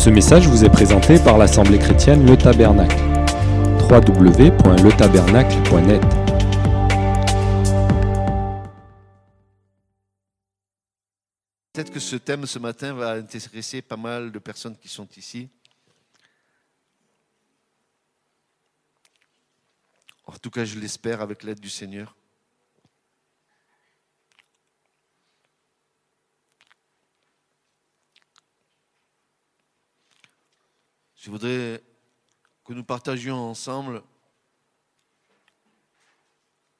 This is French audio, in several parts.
Ce message vous est présenté par l'Assemblée chrétienne Le Tabernacle. www.letabernacle.net Peut-être que ce thème ce matin va intéresser pas mal de personnes qui sont ici. En tout cas, je l'espère avec l'aide du Seigneur. Je voudrais que nous partagions ensemble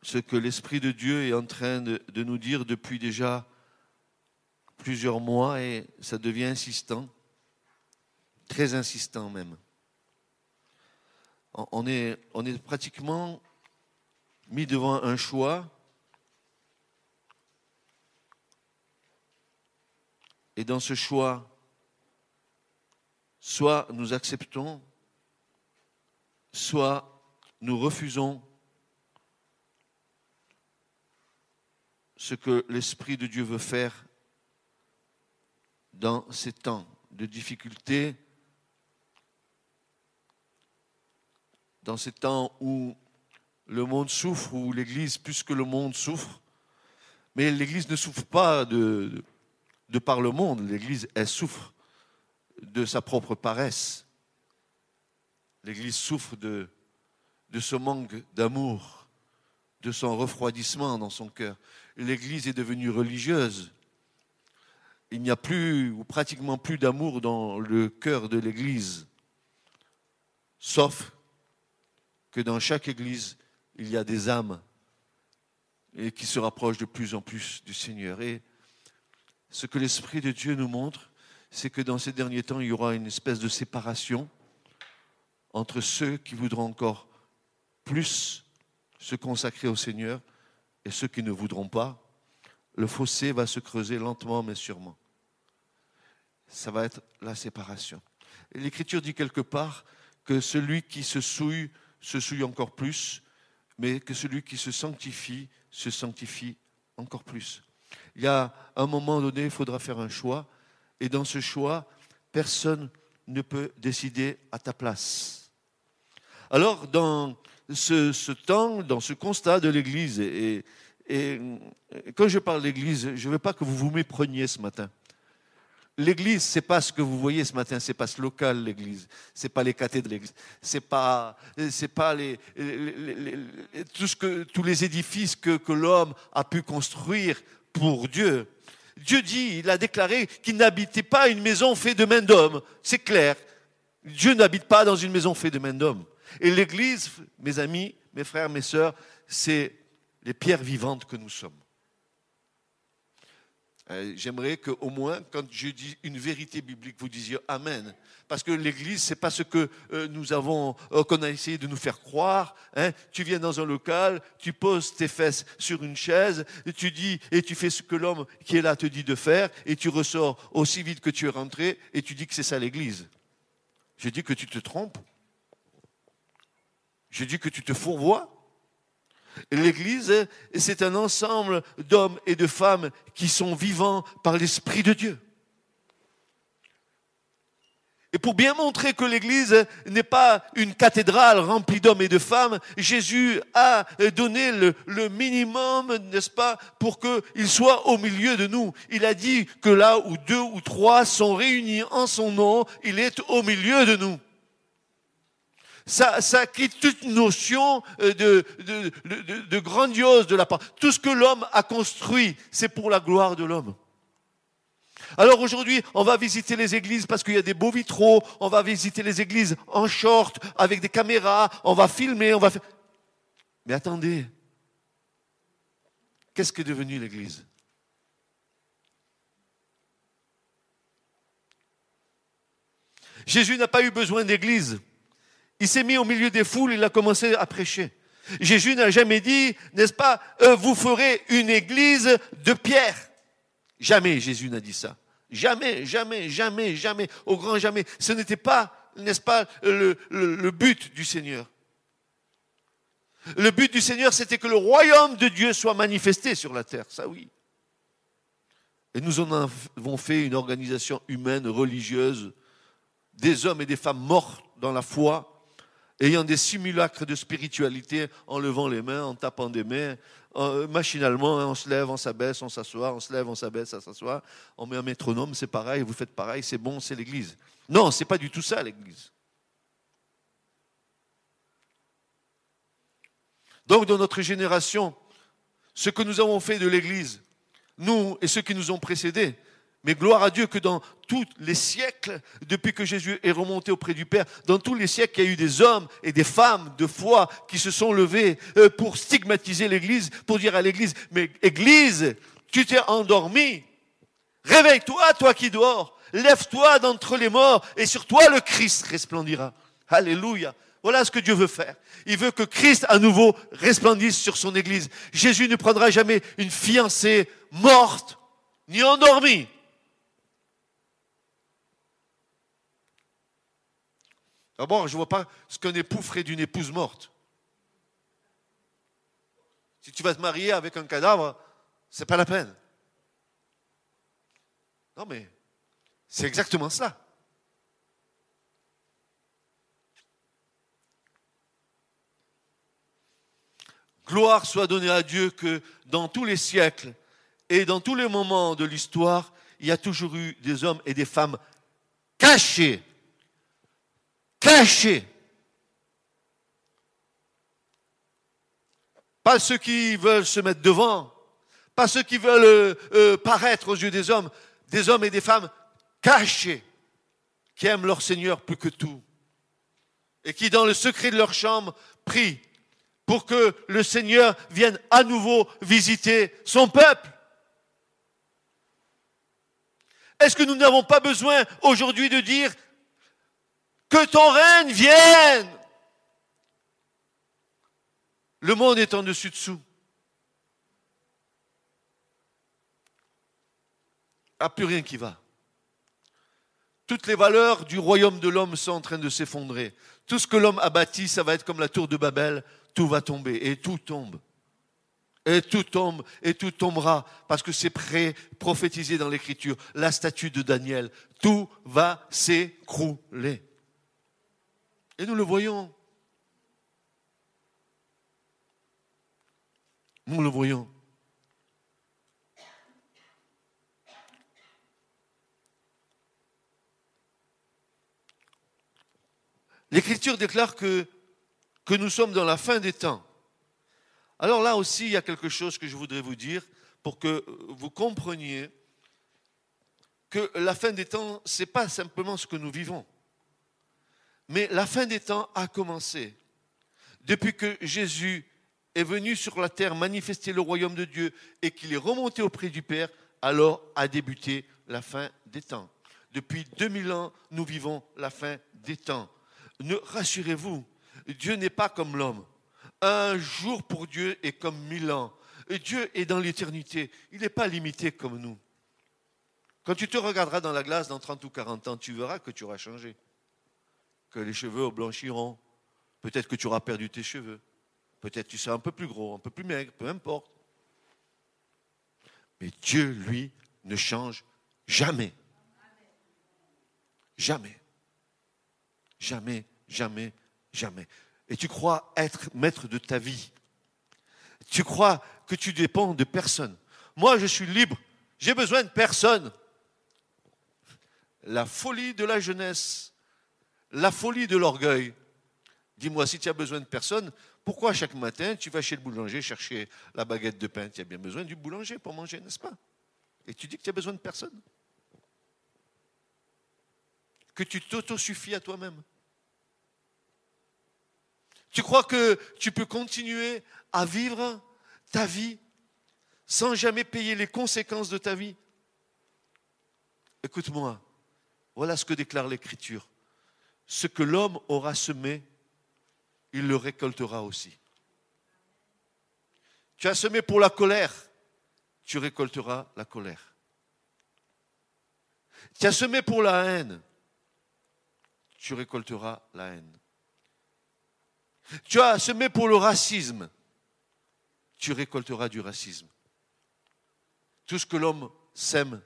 ce que l'Esprit de Dieu est en train de, nous dire depuis déjà plusieurs mois et ça devient insistant, très insistant même. On est pratiquement mis devant un choix et dans ce choix, soit nous acceptons, soit nous refusons ce que l'Esprit de Dieu veut faire dans ces temps de difficulté, dans ces temps où le monde souffre, où l'Église, plus que le monde, souffre. Mais l'Église ne souffre pas de, de par le monde, l'Église, elle souffre de sa propre paresse. L'Église souffre de, de ce manque d'amour, de son refroidissement dans son cœur. L'Église est devenue religieuse. Il n'y a plus, ou pratiquement plus d'amour dans le cœur de l'Église, sauf que dans chaque Église, il y a des âmes et qui se rapprochent de plus en plus du Seigneur. Et ce que l'Esprit de Dieu nous montre, c'est que dans ces derniers temps, il y aura une espèce de séparation entre ceux qui voudront encore plus se consacrer au Seigneur et ceux qui ne voudront pas. Le fossé va se creuser lentement mais sûrement. Ça va être la séparation. L'Écriture dit quelque part que celui qui se souille se souille encore plus, mais que celui qui se sanctifie se sanctifie encore plus. Il y a un moment donné, il faudra faire un choix, et dans ce choix, personne ne peut décider à ta place. Alors, dans ce, temps, dans ce constat de l'Église, et, quand je parle d'Église, je ne veux pas que vous vous mépreniez ce matin. L'église, c'est pas ce que vous voyez ce matin, c'est pas ce local l'église, c'est pas les cathés de l'église, c'est pas, c'est pas les, tout ce que, tous les édifices que, que l'homme a pu construire pour Dieu. Dieu dit, il a déclaré qu'il n'habitait pas une maison faite de main d'homme. C'est clair. Dieu n'habite pas dans une maison faite de main d'homme. Et l'église, mes amis, mes frères, mes sœurs, c'est les pierres vivantes que nous sommes. Euh, j'aimerais qu'au moins, quand je dis une vérité biblique, vous disiez Amen. Parce que l'Église, c'est pas ce que euh, nous avons, euh, qu'on a essayé de nous faire croire. Hein. Tu viens dans un local, tu poses tes fesses sur une chaise, tu dis et tu fais ce que l'homme qui est là te dit de faire, et tu ressors aussi vite que tu es rentré, et tu dis que c'est ça l'Église. Je dis que tu te trompes. Je dis que tu te fourvoies. L'Église, c'est un ensemble d'hommes et de femmes qui sont vivants par l'Esprit de Dieu. Et pour bien montrer que l'Église n'est pas une cathédrale remplie d'hommes et de femmes, Jésus a donné le, minimum, n'est-ce pas, pour qu'il soit au milieu de nous. Il a dit que là où deux ou trois sont réunis en son nom, il est au milieu de nous ça, ça quitte toute notion de, de, de, grandiose de la part. Tout ce que l'homme a construit, c'est pour la gloire de l'homme. Alors aujourd'hui, on va visiter les églises parce qu'il y a des beaux vitraux, on va visiter les églises en short, avec des caméras, on va filmer, on va faire... Mais attendez, qu'est-ce qu'est devenu l'église? Jésus n'a pas eu besoin d'église. Il s'est mis au milieu des foules, il a commencé à prêcher. Jésus n'a jamais dit, n'est-ce pas, euh, vous ferez une église de pierre. Jamais Jésus n'a dit ça. Jamais, jamais, jamais, jamais, au grand jamais. Ce n'était pas, n'est-ce pas, le, but du Seigneur. Le but du Seigneur, c'était que le royaume de Dieu soit manifesté sur la terre, ça oui. Et nous en avons fait une organisation humaine, religieuse, des hommes et des femmes morts dans la foi, ayant des simulacres de spiritualité, en levant les mains, en tapant des mains, machinalement, hein, on se lève, on s'abaisse, on s'assoit, on se lève, on s'abaisse, on s'assoit, on met un métronome, c'est pareil, vous faites pareil, c'est bon, c'est l'Église. Non, c'est pas du tout ça l'Église. Donc dans notre génération, ce que nous avons fait de l'Église, nous et ceux qui nous ont précédés, mais gloire à Dieu que dans tous les siècles, depuis que Jésus est remonté auprès du Père, dans tous les siècles, il y a eu des hommes et des femmes de foi qui se sont levés euh, pour stigmatiser l'Église, pour dire à l'Église, mais Église, tu t'es endormi. Réveille-toi, toi qui dors. Lève-toi d'entre les morts et sur toi le Christ resplendira. Alléluia. Voilà ce que Dieu veut faire. Il veut que Christ à nouveau resplendisse sur son Église. Jésus ne prendra jamais une fiancée morte ni endormie. D'abord, je ne vois pas ce qu'un époux ferait d'une épouse morte. Si tu vas te marier avec un cadavre, c'est pas la peine. Non mais c'est exactement ça. Gloire soit donnée à Dieu que dans tous les siècles et dans tous les moments de l'histoire, il y a toujours eu des hommes et des femmes cachés cachés. Pas ceux qui veulent se mettre devant, pas ceux qui veulent euh, euh, paraître aux yeux des hommes, des hommes et des femmes cachés, qui aiment leur Seigneur plus que tout, et qui dans le secret de leur chambre prient pour que le Seigneur vienne à nouveau visiter son peuple. Est-ce que nous n'avons pas besoin aujourd'hui de dire que ton règne vienne. Le monde est en dessus-dessous. Il n'y a plus rien qui va. Toutes les valeurs du royaume de l'homme sont en train de s'effondrer. Tout ce que l'homme a bâti, ça va être comme la tour de Babel. Tout va tomber et tout tombe. Et tout tombe et tout tombera parce que c'est prêt, prophétisé dans l'écriture. La statue de Daniel, tout va s'écrouler. Et nous le voyons. Nous le voyons. L'Écriture déclare que, nous sommes dans la fin des temps. Alors là aussi, il y a quelque chose que je voudrais vous dire pour que vous compreniez que la fin des temps, ce n'est pas simplement ce que nous vivons. Mais la fin des temps a commencé. Depuis que Jésus est venu sur la terre manifester le royaume de Dieu et qu'il est remonté auprès du Père, alors a débuté la fin des temps. Depuis 2000 ans, nous vivons la fin des temps. Ne rassurez-vous, Dieu n'est pas comme l'homme. Un jour pour Dieu est comme mille ans. Dieu est dans l'éternité. Il n'est pas limité comme nous. Quand tu te regarderas dans la glace dans 30 ou 40 ans, tu verras que tu auras changé que les cheveux blanchiront. Peut-être que tu auras perdu tes cheveux. Peut-être que tu seras un peu plus gros, un peu plus maigre, peu importe. Mais Dieu, lui, ne change jamais. Jamais. Jamais, jamais, jamais. Et tu crois être maître de ta vie. Tu crois que tu dépends de personne. Moi, je suis libre. J'ai besoin de personne. La folie de la jeunesse la folie de l'orgueil. Dis-moi, si tu as besoin de personne, pourquoi chaque matin tu vas chez le boulanger chercher la baguette de pain? Tu as bien besoin du boulanger pour manger, n'est-ce pas? Et tu dis que tu as besoin de personne. Que tu t'autosuffis à toi-même. Tu crois que tu peux continuer à vivre ta vie sans jamais payer les conséquences de ta vie? Écoute-moi, voilà ce que déclare l'Écriture ce que l'homme aura semé, il le récoltera aussi. Tu as semé pour la colère, tu récolteras la colère. Tu as semé pour la haine, tu récolteras la haine. Tu as semé pour le racisme, tu récolteras du racisme. Tout ce que l'homme sème,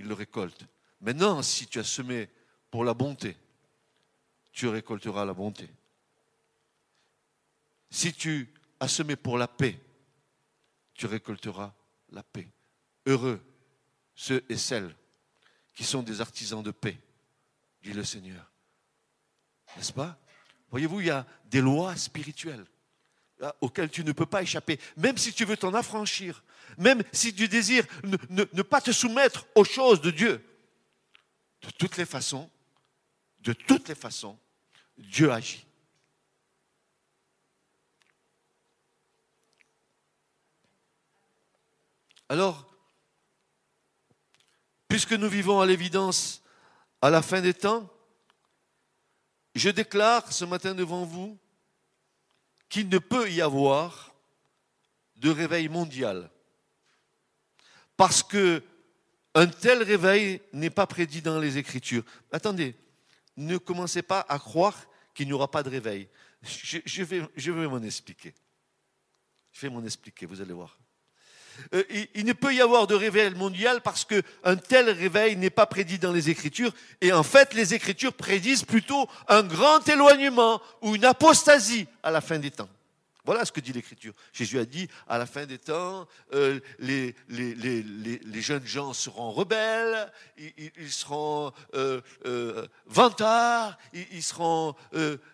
il le récolte. Maintenant, si tu as semé pour la bonté, tu récolteras la bonté. Si tu as semé pour la paix, tu récolteras la paix. Heureux ceux et celles qui sont des artisans de paix, dit le Seigneur. N'est-ce pas? Voyez-vous, il y a des lois spirituelles auxquelles tu ne peux pas échapper, même si tu veux t'en affranchir, même si tu désires ne, pas te soumettre aux choses de Dieu. De toutes les façons, de toutes les façons, Dieu agit. Alors, puisque nous vivons à l'évidence à la fin des temps, je déclare ce matin devant vous qu'il ne peut y avoir de réveil mondial. Parce que un tel réveil n'est pas prédit dans les Écritures. Attendez, ne commencez pas à croire qu'il n'y aura pas de réveil. Je, vais, je vais m'en expliquer. Je vais m'en expliquer, vous allez voir. Euh, il, ne peut y avoir de réveil mondial parce qu'un tel réveil n'est pas prédit dans les Écritures. Et en fait, les Écritures prédisent plutôt un grand éloignement ou une apostasie à la fin des temps. Voilà ce que dit l'Écriture. Jésus a dit, à la fin des temps, euh, les, jeunes gens seront rebelles, ils, seront euh, euh, vantards, ils, seront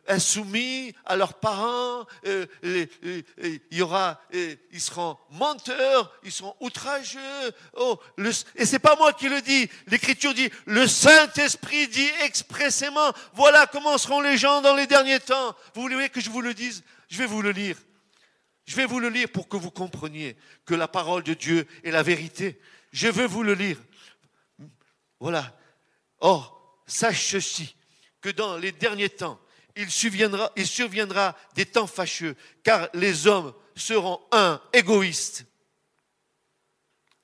insoumis à leurs parents, ils seront menteurs, ils seront outrageux. Oh, le, et pas moi qui le dis, l'Écriture dit, le Saint-Esprit dit expressément, voilà comment seront les gens dans les derniers temps. Vous voulez que je vous le dise? Je vais vous le lire. Je vais vous le lire pour que vous compreniez que la parole de Dieu est la vérité. Je veux vous le lire. Voilà. Or, sache ceci, que dans les derniers temps, il surviendra, des temps fâcheux, car les hommes seront, un, égoïstes,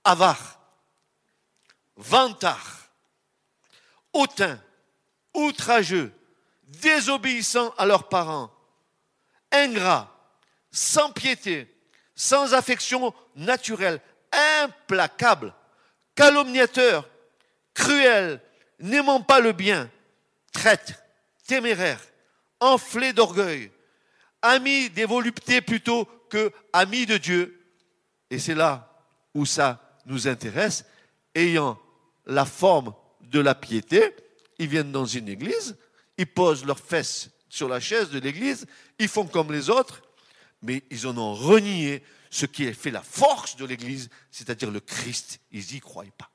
avares, vantards, hautains, outrageux, désobéissants à leurs parents, ingrat, sans piété, sans affection naturelle, implacable, calomniateur, cruel, n'aimant pas le bien, traite, téméraire, enflé d'orgueil, ami des voluptés plutôt que ami de Dieu. Et c'est là où ça nous intéresse, ayant la forme de la piété, ils viennent dans une église, ils posent leurs fesses sur la chaise de l'église, ils font comme les autres, mais ils en ont renié ce qui a fait la force de l'église, c'est-à-dire le Christ. Ils n'y croyaient pas.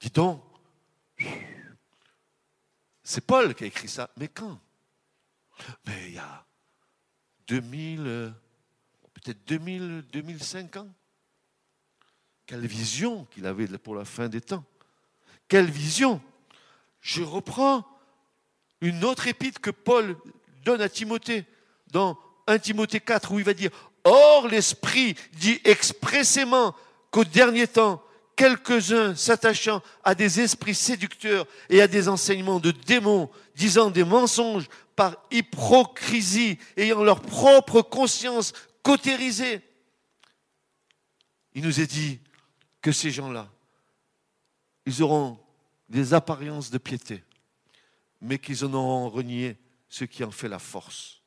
Dis donc, c'est Paul qui a écrit ça, mais quand? Mais il y a 2000, peut-être 2000, 2005 ans. Quelle vision qu'il avait pour la fin des temps. Quelle vision Je reprends une autre épître que Paul donne à Timothée, dans 1 Timothée 4, où il va dire, Or l'Esprit dit expressément qu'au dernier temps, quelques-uns s'attachant à des esprits séducteurs et à des enseignements de démons, disant des mensonges par hypocrisie, ayant leur propre conscience cautérisée. Il nous est dit que ces gens-là, ils auront des apparences de piété, mais qu'ils en auront renié ce qui en fait la force.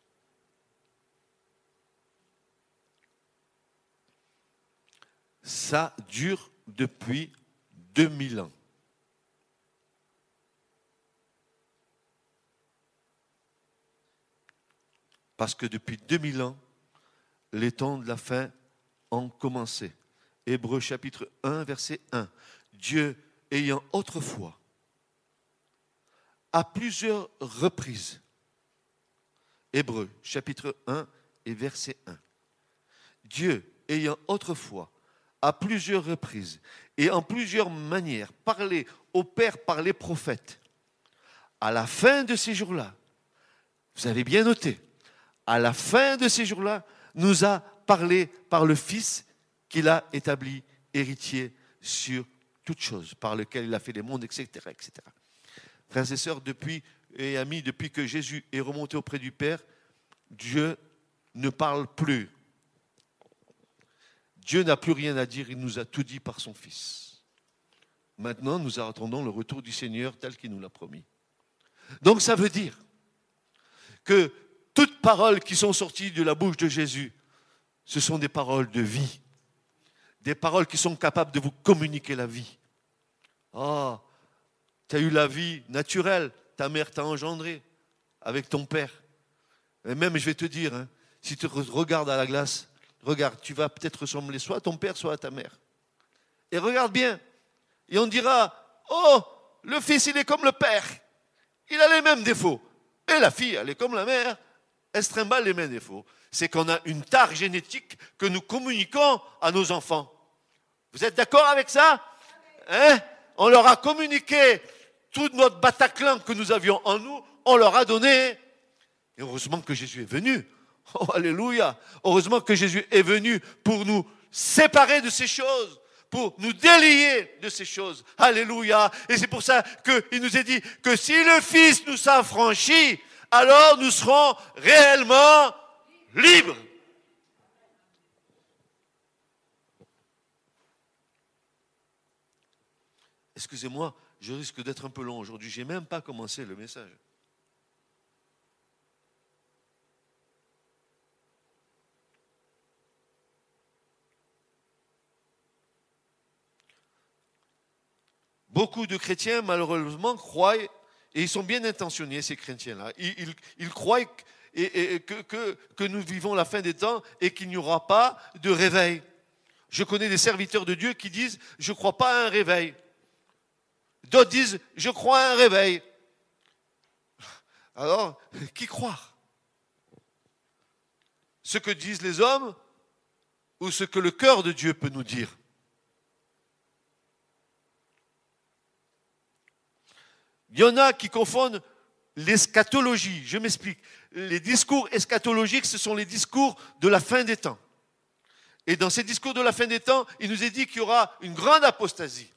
Ça dure depuis 2000 ans. Parce que depuis 2000 ans, les temps de la fin ont commencé. Hébreu chapitre 1, verset 1. Dieu ayant autrefois à plusieurs reprises. Hébreu, chapitre 1 et verset 1. Dieu ayant autrefois, à plusieurs reprises et en plusieurs manières, parlé au Père par les prophètes, à la fin de ces jours-là, vous avez bien noté, à la fin de ces jours-là, nous a parlé par le Fils qu'il a établi héritier sur toutes choses, par lequel il a fait les mondes, etc. etc. Frères et sœurs, depuis et amis, depuis que Jésus est remonté auprès du Père, Dieu ne parle plus. Dieu n'a plus rien à dire, il nous a tout dit par son Fils. Maintenant, nous attendons le retour du Seigneur tel qu'il nous l'a promis. Donc ça veut dire que toutes paroles qui sont sorties de la bouche de Jésus, ce sont des paroles de vie. Des paroles qui sont capables de vous communiquer la vie. Ah, tu as eu la vie naturelle, ta mère t'a engendré avec ton père. Et même, je vais te dire, hein, si tu regardes à la glace, regarde, tu vas peut-être ressembler soit à ton père, soit à ta mère. Et regarde bien. Et on dira, oh, le fils, il est comme le père. Il a les mêmes défauts. Et la fille, elle est comme la mère. Elle se trimballe les mêmes défauts. C'est qu'on a une tare génétique que nous communiquons à nos enfants. Vous êtes d'accord avec ça? Hein? On leur a communiqué tout notre Bataclan que nous avions en nous, on leur a donné. Et heureusement que Jésus est venu. Oh, alléluia. Heureusement que Jésus est venu pour nous séparer de ces choses, pour nous délier de ces choses. Alléluia. Et c'est pour ça qu'il nous est dit que si le Fils nous s'affranchit, alors nous serons réellement libres. Excusez-moi, je risque d'être un peu long aujourd'hui. Je n'ai même pas commencé le message. Beaucoup de chrétiens, malheureusement, croient, et ils sont bien intentionnés, ces chrétiens-là, ils, croient que, que nous vivons la fin des temps et qu'il n'y aura pas de réveil. Je connais des serviteurs de Dieu qui disent, je ne crois pas à un réveil. D'autres disent, je crois à un réveil. Alors, qui croire? Ce que disent les hommes ou ce que le cœur de Dieu peut nous dire? Il y en a qui confondent l'eschatologie. Je m'explique. Les discours eschatologiques, ce sont les discours de la fin des temps. Et dans ces discours de la fin des temps, il nous est dit qu'il y aura une grande apostasie.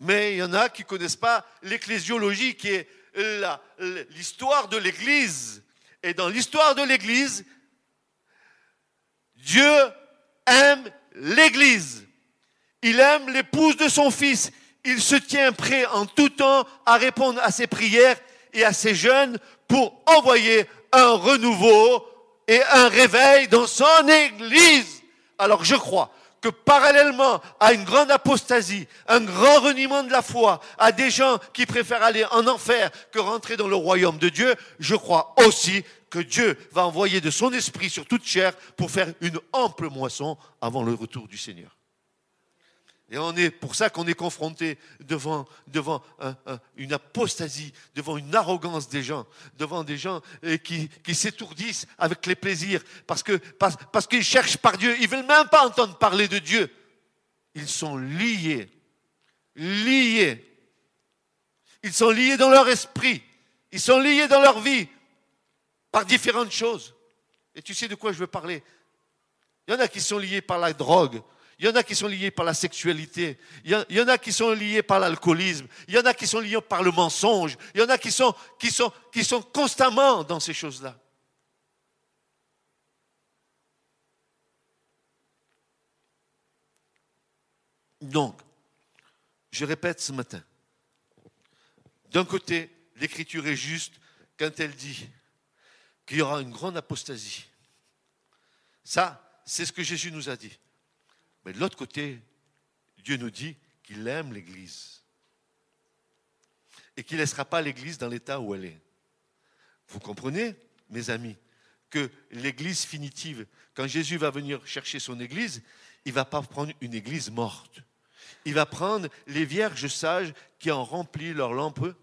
Mais il y en a qui ne connaissent pas l'ecclésiologie, qui est l'histoire de l'Église. Et dans l'histoire de l'Église, Dieu aime l'Église. Il aime l'épouse de son Fils il se tient prêt en tout temps à répondre à ses prières et à ses jeûnes pour envoyer un renouveau et un réveil dans son Église. Alors je crois que parallèlement à une grande apostasie, un grand reniement de la foi, à des gens qui préfèrent aller en enfer que rentrer dans le royaume de Dieu, je crois aussi que Dieu va envoyer de son esprit sur toute chair pour faire une ample moisson avant le retour du Seigneur. Et on est pour ça qu'on est confronté devant, devant une apostasie, devant une arrogance des gens, devant des gens euh, qui, qui s'étourdissent avec les plaisirs, parce que parce, parce qu'ils cherchent par Dieu, ils veulent même pas entendre parler de Dieu. Ils sont liés, liés. Ils sont liés dans leur esprit, ils sont liés dans leur vie par différentes choses. Et tu sais de quoi je veux parler? Il y en a qui sont liés par la drogue, il y en a qui sont liés par la sexualité. Il y, en a qui sont liés par l'alcoolisme. Il y en a qui sont liés par le mensonge. Il y en a qui sont, qui sont, qui sont constamment dans ces choses-là. Donc, je répète ce matin. D'un côté, l'écriture est juste quand elle dit qu'il y aura une grande apostasie. Ça, c'est ce que Jésus nous a dit. Mais de l'autre côté, Dieu nous dit qu'il aime l'Église et qu'il ne laissera pas l'Église dans l'état où elle est. Vous comprenez, mes amis, que l'Église finitive, quand Jésus va venir chercher son Église, il ne va pas prendre une Église morte. Il va prendre les vierges sages qui ont rempli leur lampe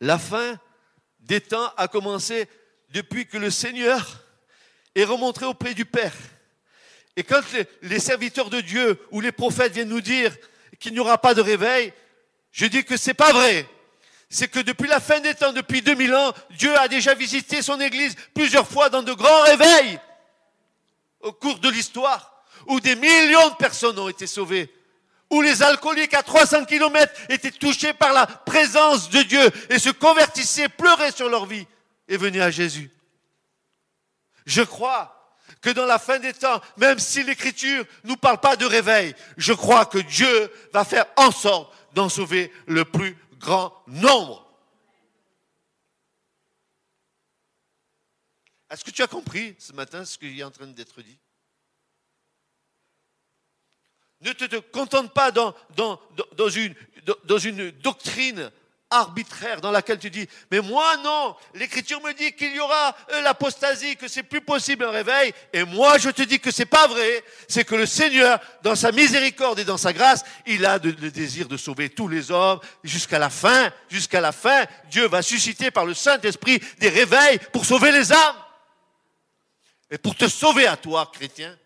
La fin des temps a commencé depuis que le Seigneur est remonté auprès du Père. Et quand les, serviteurs de Dieu ou les prophètes viennent nous dire qu'il n'y aura pas de réveil, je dis que c'est pas vrai. C'est que depuis la fin des temps, depuis 2000 ans, Dieu a déjà visité son Église plusieurs fois dans de grands réveils au cours de l'histoire, où des millions de personnes ont été sauvées, où les alcooliques à 300 km étaient touchés par la présence de Dieu et se convertissaient, pleuraient sur leur vie et venaient à Jésus. Je crois que dans la fin des temps, même si l'Écriture ne nous parle pas de réveil, je crois que Dieu va faire en sorte d'en sauver le plus grand nombre. Est-ce que tu as compris ce matin ce qui est en train d'être dit? Ne te, contente pas dans, dans, dans, une, dans une doctrine arbitraire dans laquelle tu dis, mais moi non, l'écriture me dit qu'il y aura euh, l'apostasie, que c'est plus possible un réveil, et moi je te dis que c'est pas vrai, c'est que le Seigneur, dans sa miséricorde et dans sa grâce, il a le désir de sauver tous les hommes jusqu'à la fin, jusqu'à la fin, Dieu va susciter par le Saint-Esprit des réveils pour sauver les âmes. Et pour te sauver à toi, chrétien,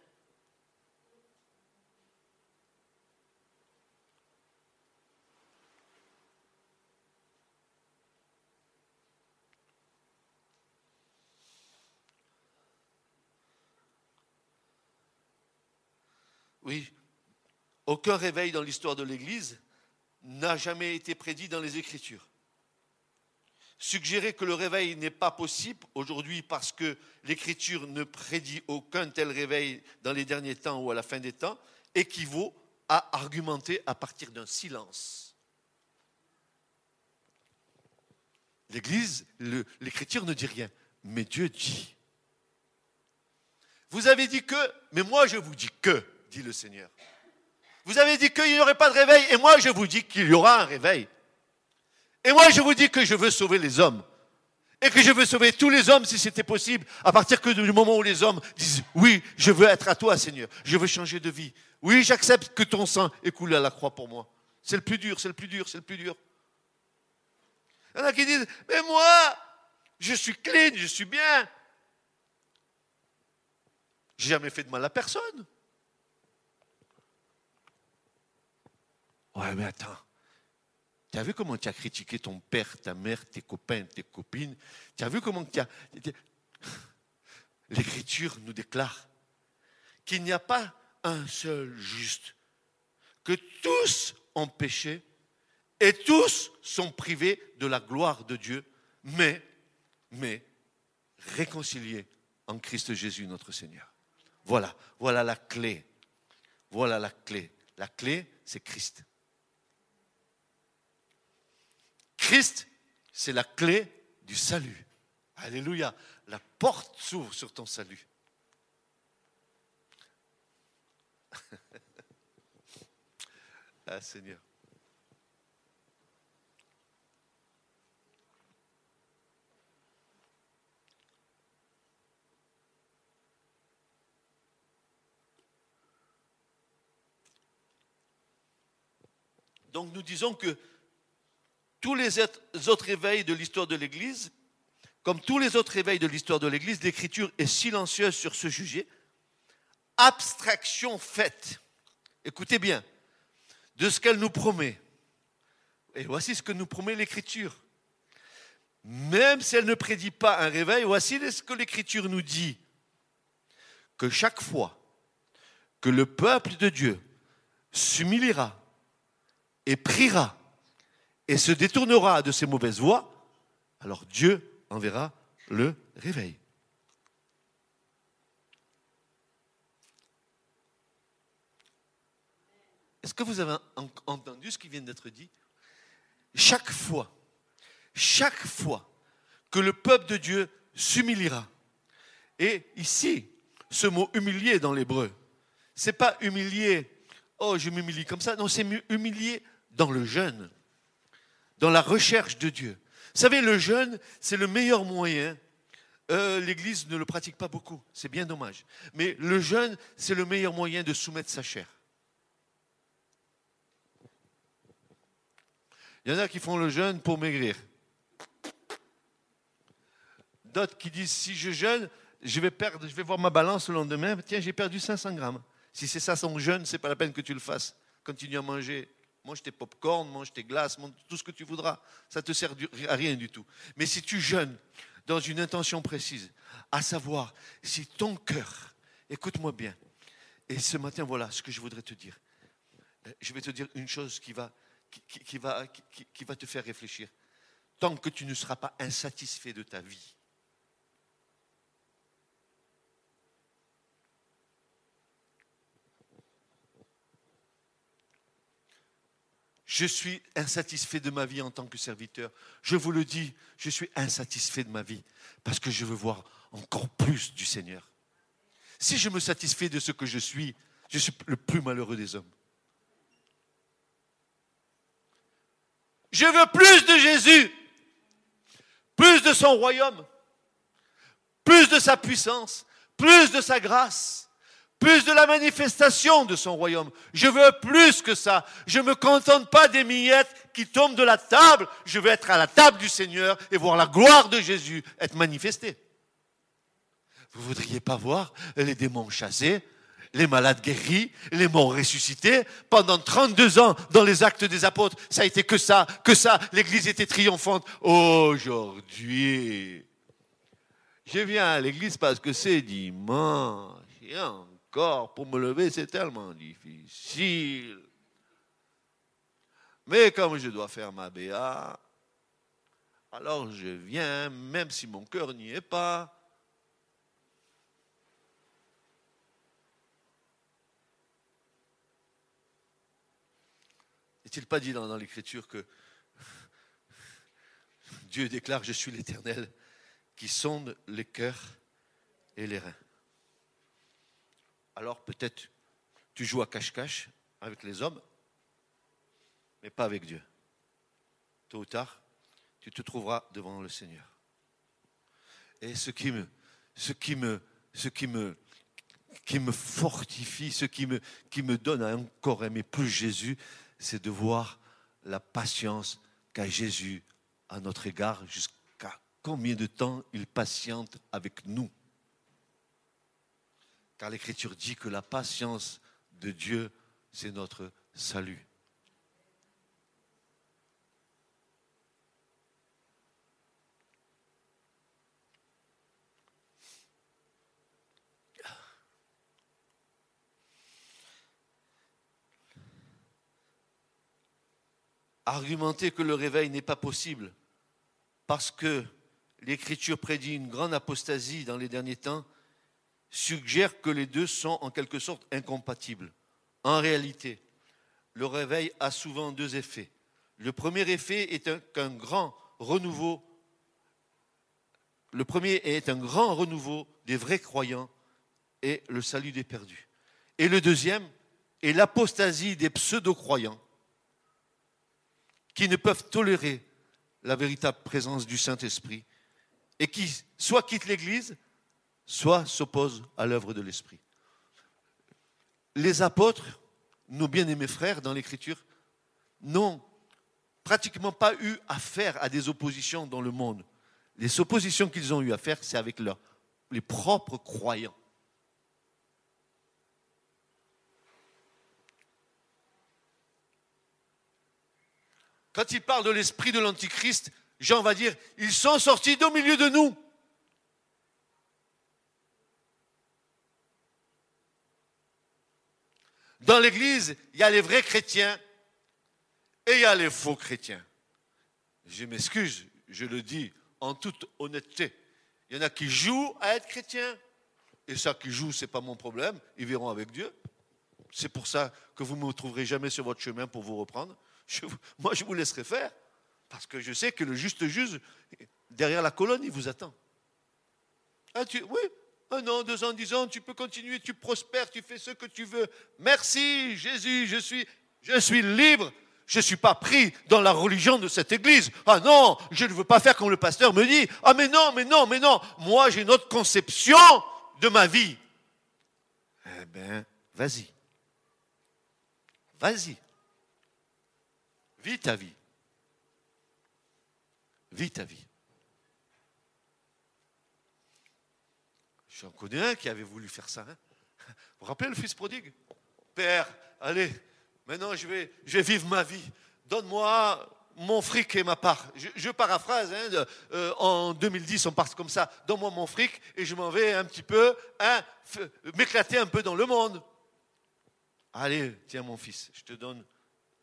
Oui, aucun réveil dans l'histoire de l'Église n'a jamais été prédit dans les Écritures. Suggérer que le réveil n'est pas possible aujourd'hui parce que l'Écriture ne prédit aucun tel réveil dans les derniers temps ou à la fin des temps équivaut à argumenter à partir d'un silence. L'Église, l'Écriture ne dit rien, mais Dieu dit. Vous avez dit que, mais moi je vous dis que dit le Seigneur. Vous avez dit qu'il n'y aurait pas de réveil, et moi je vous dis qu'il y aura un réveil. Et moi je vous dis que je veux sauver les hommes. Et que je veux sauver tous les hommes si c'était possible, à partir du moment où les hommes disent oui, je veux être à toi, Seigneur, je veux changer de vie. Oui, j'accepte que ton sang ait coulé à la croix pour moi. C'est le plus dur, c'est le plus dur, c'est le plus dur. Il y en a qui disent, mais moi, je suis clean, je suis bien. J'ai jamais fait de mal à personne. Ouais, mais attends. Tu as vu comment tu as critiqué ton père, ta mère, tes copains, tes copines? Tu as vu comment tu as. L'Écriture nous déclare qu'il n'y a pas un seul juste, que tous ont péché et tous sont privés de la gloire de Dieu, mais, mais réconciliés en Christ Jésus notre Seigneur. Voilà, voilà la clé. Voilà la clé. La clé, c'est Christ. Christ, c'est la clé du salut. Alléluia. La porte s'ouvre sur ton salut. ah Seigneur. Donc nous disons que tous les autres réveils de l'histoire de l'Église, comme tous les autres réveils de l'histoire de l'Église, l'Écriture est silencieuse sur ce sujet. Abstraction faite, écoutez bien, de ce qu'elle nous promet. Et voici ce que nous promet l'Écriture. Même si elle ne prédit pas un réveil, voici ce que l'Écriture nous dit. Que chaque fois que le peuple de Dieu s'humiliera et priera et se détournera de ses mauvaises voies, alors Dieu enverra le réveil. Est-ce que vous avez entendu ce qui vient d'être dit? Chaque fois, chaque fois que le peuple de Dieu s'humiliera, et ici, ce mot humilier dans l'hébreu, c'est pas humilier, oh je m'humilie comme ça, non, c'est humilier dans le jeûne dans la recherche de Dieu. Vous savez, le jeûne, c'est le meilleur moyen. Euh, L'Église ne le pratique pas beaucoup, c'est bien dommage. Mais le jeûne, c'est le meilleur moyen de soumettre sa chair. Il y en a qui font le jeûne pour maigrir. D'autres qui disent si je jeûne, je vais perdre, je vais voir ma balance le lendemain. Tiens, j'ai perdu 500 grammes. Si c'est ça son jeûne, c'est pas la peine que tu le fasses. Continue à manger mange tes pop-corn, mange tes glaces, tout ce que tu voudras. Ça ne te sert à rien du tout. Mais si tu jeûnes dans une intention précise, à savoir si ton cœur, écoute-moi bien, et ce matin, voilà ce que je voudrais te dire. je vais te dire une chose qui va, qui, va, qui va te faire réfléchir. Tant que tu ne seras pas insatisfait de ta vie, Je suis insatisfait de ma vie en tant que serviteur. Je vous le dis, je suis insatisfait de ma vie parce que je veux voir encore plus du Seigneur. Si je me satisfais de ce que je suis, je suis le plus malheureux des hommes. Je veux plus de Jésus, plus de son royaume, plus de sa puissance, plus de sa grâce plus de la manifestation de son royaume. Je veux plus que ça. Je ne me contente pas des miettes qui tombent de la table. Je veux être à la table du Seigneur et voir la gloire de Jésus être manifestée. Vous voudriez pas voir les démons chassés, les malades guéris, les morts ressuscités. Pendant 32 ans, dans les actes des apôtres, ça a été que ça, que ça. L'église était triomphante. Aujourd'hui, je viens à l'église parce que c'est dimanche corps pour me lever, c'est tellement difficile. Mais comme je dois faire ma BA, alors je viens, même si mon cœur n'y est pas. N'est-il pas dit dans, dans l'Écriture que Dieu déclare, je suis l'Éternel qui sonde les cœurs et les reins alors peut-être tu joues à cache-cache avec les hommes, mais pas avec Dieu. Tôt ou tard, tu te trouveras devant le Seigneur. Et ce qui me, ce qui me, ce qui me, qui me fortifie, ce qui me, qui me donne à encore aimer plus Jésus, c'est de voir la patience qu'a Jésus à notre égard, jusqu'à combien de temps il patiente avec nous. Car l'Écriture dit que la patience de Dieu, c'est notre salut. Argumenter que le réveil n'est pas possible parce que l'Écriture prédit une grande apostasie dans les derniers temps, suggère que les deux sont en quelque sorte incompatibles. En réalité, le réveil a souvent deux effets. Le premier effet est qu'un grand renouveau. Le premier est un grand renouveau des vrais croyants et le salut des perdus. Et le deuxième est l'apostasie des pseudo-croyants qui ne peuvent tolérer la véritable présence du Saint-Esprit et qui soit quittent l'Église, soit s'oppose à l'œuvre de l'Esprit. Les apôtres, nos bien-aimés frères dans l'Écriture, n'ont pratiquement pas eu affaire à des oppositions dans le monde. Les oppositions qu'ils ont eu à faire, c'est avec leurs, les propres croyants. Quand il parle de l'esprit de l'Antichrist, Jean va dire, ils sont sortis d'au milieu de nous. Dans l'Église, il y a les vrais chrétiens et il y a les faux chrétiens. Je m'excuse, je le dis en toute honnêteté. Il y en a qui jouent à être chrétiens. Et ça qui joue, ce n'est pas mon problème. Ils verront avec Dieu. C'est pour ça que vous ne me trouverez jamais sur votre chemin pour vous reprendre. moi, je vous laisserai faire. Parce que je sais que le juste juge, derrière la colonne, il vous attend. Ah, tu, oui, un an, deux ans, dix ans, tu peux continuer, tu prospères, tu fais ce que tu veux. Merci Jésus, je suis, je suis libre. Je ne suis pas pris dans la religion de cette église. Ah non, je ne veux pas faire comme le pasteur me dit. Ah mais non, mais non, mais non. Moi, j'ai une autre conception de ma vie. Eh bien, vas-y. Vas-y. Vis ta vie. Vis ta vie. J'en connais un qui avait voulu faire ça. Hein. Vous vous rappelez le fils prodigue? Père, allez, maintenant je vais, je vais vivre ma vie. Donne-moi mon fric et ma part. Je, paraphrase, hein, euh, en 2010 on part comme ça, donne-moi mon fric et je m'en vais un petit peu hein, m'éclater un peu dans le monde. Allez, tiens mon fils, je te donne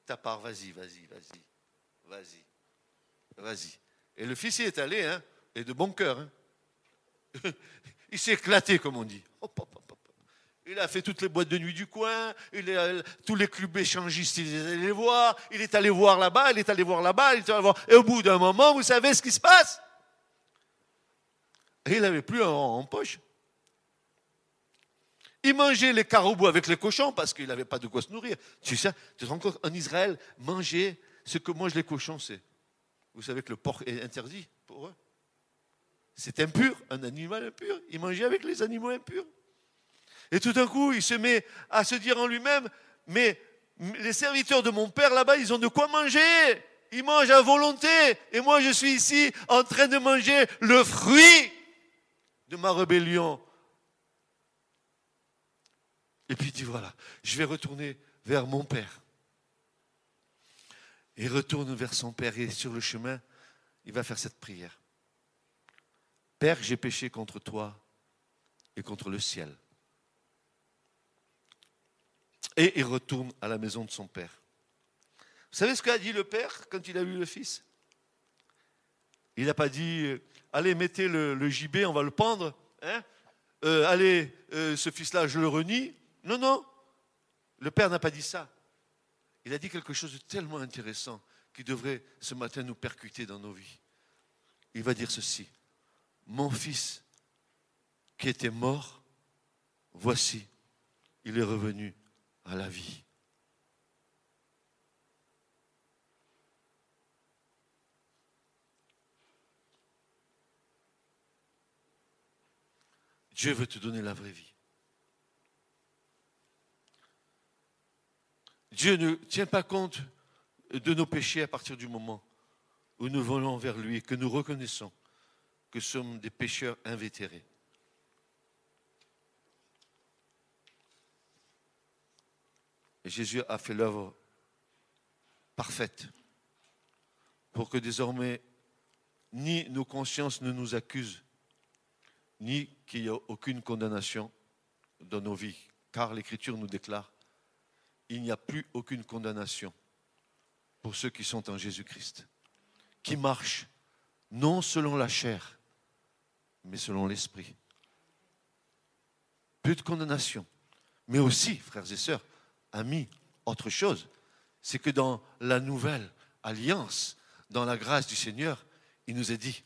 ta part, vas-y, vas-y, vas-y, vas-y, vas-y. Et le fils y est allé, hein, et de bon cœur. Il s'est éclaté, comme on dit. Il a fait toutes les boîtes de nuit du coin, est, tous les clubs échangistes, il est allé voir, il est allé voir là-bas, il est allé voir là-bas, il est allé voir. Et au bout d'un moment, vous savez ce qui se passe? Il n'avait plus un rang en poche. Il mangeait les caribous avec les cochons parce qu'il n'avait pas de quoi se nourrir. Tu sais, tu te rends compte, en Israël, manger ce que mangent les cochons, c'est. Vous savez que le porc est interdit pour eux. C'est impur, un animal impur. Il mangeait avec les animaux impurs. Et tout d'un coup, il se met à se dire en lui-même, mais les serviteurs de mon père là-bas, ils ont de quoi manger. Ils mangent à volonté. Et moi, je suis ici en train de manger le fruit de ma rébellion. Et puis il dit, voilà, je vais retourner vers mon père. Il retourne vers son père et sur le chemin, il va faire cette prière. Père, j'ai péché contre toi et contre le ciel. Et il retourne à la maison de son père. Vous savez ce qu'a dit le père quand il a vu le fils? Il n'a pas dit Allez, mettez le, gibet, on va le pendre. Hein? Euh, allez, euh, ce fils-là, je le renie. Non, non. Le père n'a pas dit ça. Il a dit quelque chose de tellement intéressant qui devrait ce matin nous percuter dans nos vies. Il va dire ceci Mon fils qui était mort, voici, il est revenu à la vie. Dieu veut te donner la vraie vie. Dieu ne tient pas compte de nos péchés à partir du moment où nous volons vers lui que nous reconnaissons que sommes des pécheurs invétérés. Et Jésus a fait l'œuvre parfaite pour que désormais ni nos consciences ne nous accusent, ni qu'il n'y ait aucune condamnation dans nos vies. Car l'Écriture nous déclare, il n'y a plus aucune condamnation pour ceux qui sont en Jésus-Christ, qui marchent non selon la chair, mais selon l'Esprit. Plus de condamnation, mais aussi, frères et sœurs, amis, autre chose, c'est que dans la nouvelle alliance, dans la grâce du Seigneur, il nous est dit,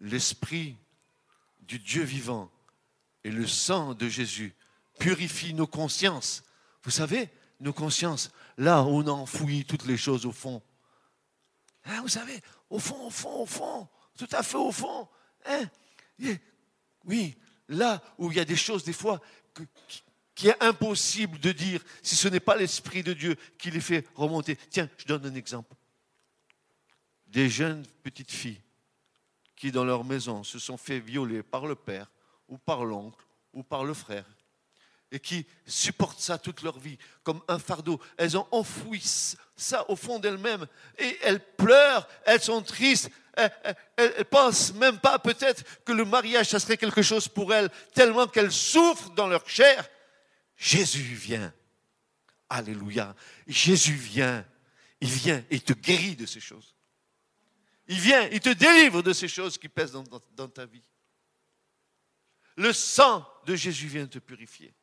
l'Esprit du Dieu vivant et le sang de Jésus purifient nos consciences. Vous savez, nos consciences, là où on enfouit toutes les choses au fond. Hein, vous savez, au fond, au fond, au fond, tout à fait au fond. Hein? Oui, là où il y a des choses des fois qui est impossible de dire si ce n'est pas l'Esprit de Dieu qui les fait remonter. Tiens, je donne un exemple. Des jeunes petites filles qui, dans leur maison, se sont fait violer par le père ou par l'oncle ou par le frère et qui supportent ça toute leur vie comme un fardeau. Elles ont enfoui ça au fond d'elles-mêmes et elles pleurent, elles sont tristes, elles, elles, pensent même pas peut-être que le mariage, ça serait quelque chose pour elles, tellement qu'elles souffrent dans leur chair. Jésus vient. Alléluia. Jésus vient. Il vient et te guérit de ces choses. Il vient, il te délivre de ces choses qui pèsent dans, ta vie. Le sang de Jésus vient te purifier.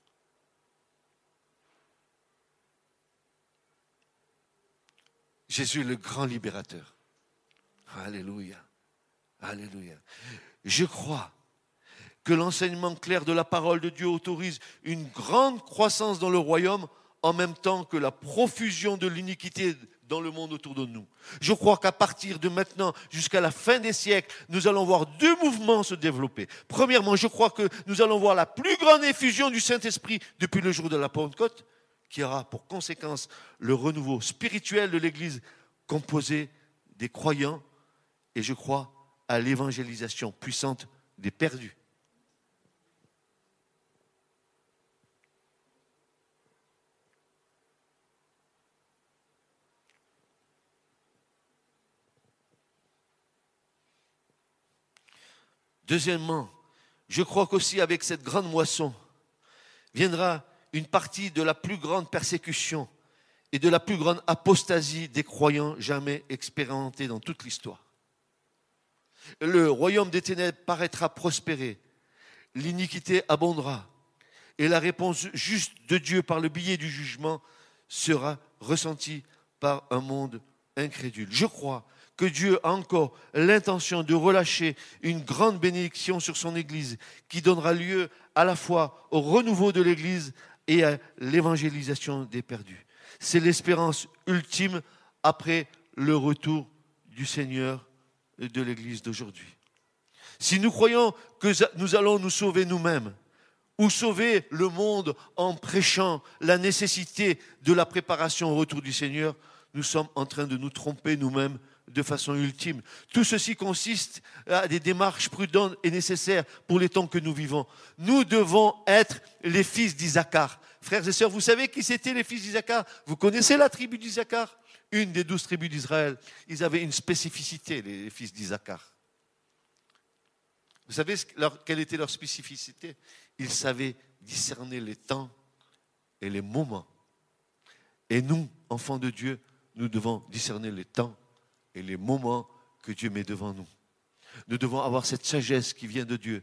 Jésus est le grand libérateur. Alléluia. Alléluia. Je crois que l'enseignement clair de la parole de Dieu autorise une grande croissance dans le royaume en même temps que la profusion de l'iniquité dans le monde autour de nous. Je crois qu'à partir de maintenant jusqu'à la fin des siècles, nous allons voir deux mouvements se développer. Premièrement, je crois que nous allons voir la plus grande effusion du Saint-Esprit depuis le jour de la Pentecôte, qui aura pour conséquence le renouveau spirituel de l'Église composée des croyants, et je crois à l'évangélisation puissante des perdus. Deuxièmement, je crois qu'aussi avec cette grande moisson viendra une partie de la plus grande persécution et de la plus grande apostasie des croyants jamais expérimentée dans toute l'histoire. Le royaume des ténèbres paraîtra prospérer, l'iniquité abondera, et la réponse juste de Dieu par le biais du jugement sera ressentie par un monde incrédule. Je crois que Dieu a encore l'intention de relâcher une grande bénédiction sur son Église qui donnera lieu à la fois au renouveau de l'Église et à l'évangélisation des perdus. C'est l'espérance ultime après le retour du Seigneur de l'Église d'aujourd'hui. Si nous croyons que nous allons nous sauver nous-mêmes, ou sauver le monde en prêchant la nécessité de la préparation au retour du Seigneur, nous sommes en train de nous tromper nous-mêmes de façon ultime. Tout ceci consiste à des démarches prudentes et nécessaires pour les temps que nous vivons. Nous devons être les fils d'Isaacar. Frères et sœurs, vous savez qui c'étaient les fils d'Isaacar? Vous connaissez la tribu d'Isaacar? Une des douze tribus d'Israël. Ils avaient une spécificité, les fils d'Isaacar. Vous savez quelle était leur spécificité? Ils savaient discerner les temps et les moments. Et nous, enfants de Dieu, nous devons discerner les temps et les moments que Dieu met devant nous. Nous devons avoir cette sagesse qui vient de Dieu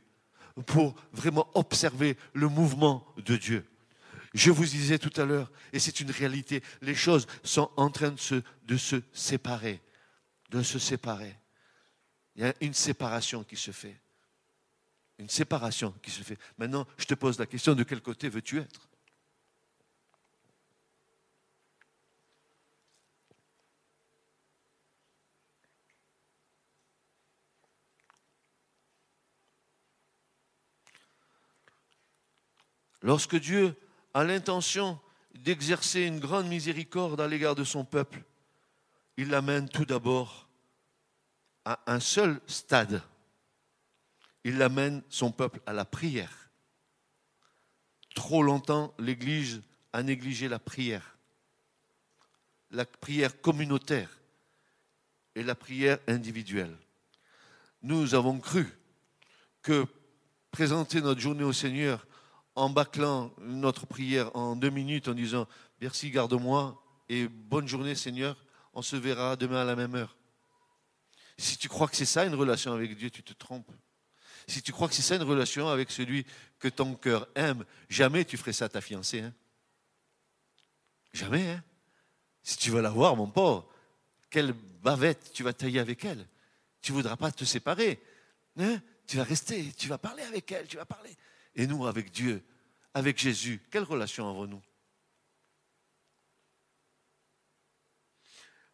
pour vraiment observer le mouvement de Dieu. Je vous disais tout à l'heure, et c'est une réalité, les choses sont en train de se, séparer, de se séparer. Il y a une séparation qui se fait. Une séparation qui se fait. Maintenant, je te pose la question, de quel côté veux-tu être? Lorsque Dieu a l'intention d'exercer une grande miséricorde à l'égard de son peuple, il l'amène tout d'abord à un seul stade. Il amène son peuple à la prière. Trop longtemps, l'Église a négligé la prière, la prière communautaire et la prière individuelle. Nous avons cru que présenter notre journée au Seigneur en bâclant notre prière en deux minutes en disant Merci, garde-moi et bonne journée Seigneur, on se verra demain à la même heure. Si tu crois que c'est ça une relation avec Dieu, tu te trompes. Si tu crois que c'est ça une relation avec celui que ton cœur aime, jamais tu ferais ça à ta fiancée. Hein. Jamais. Hein. Si tu veux la voir, mon pauvre, quelle bavette tu vas tailler avec elle. Tu ne voudras pas te séparer. Hein. Tu vas rester, tu vas parler avec elle, tu vas parler. Et nous, avec Dieu, avec Jésus, quelle relation avons-nous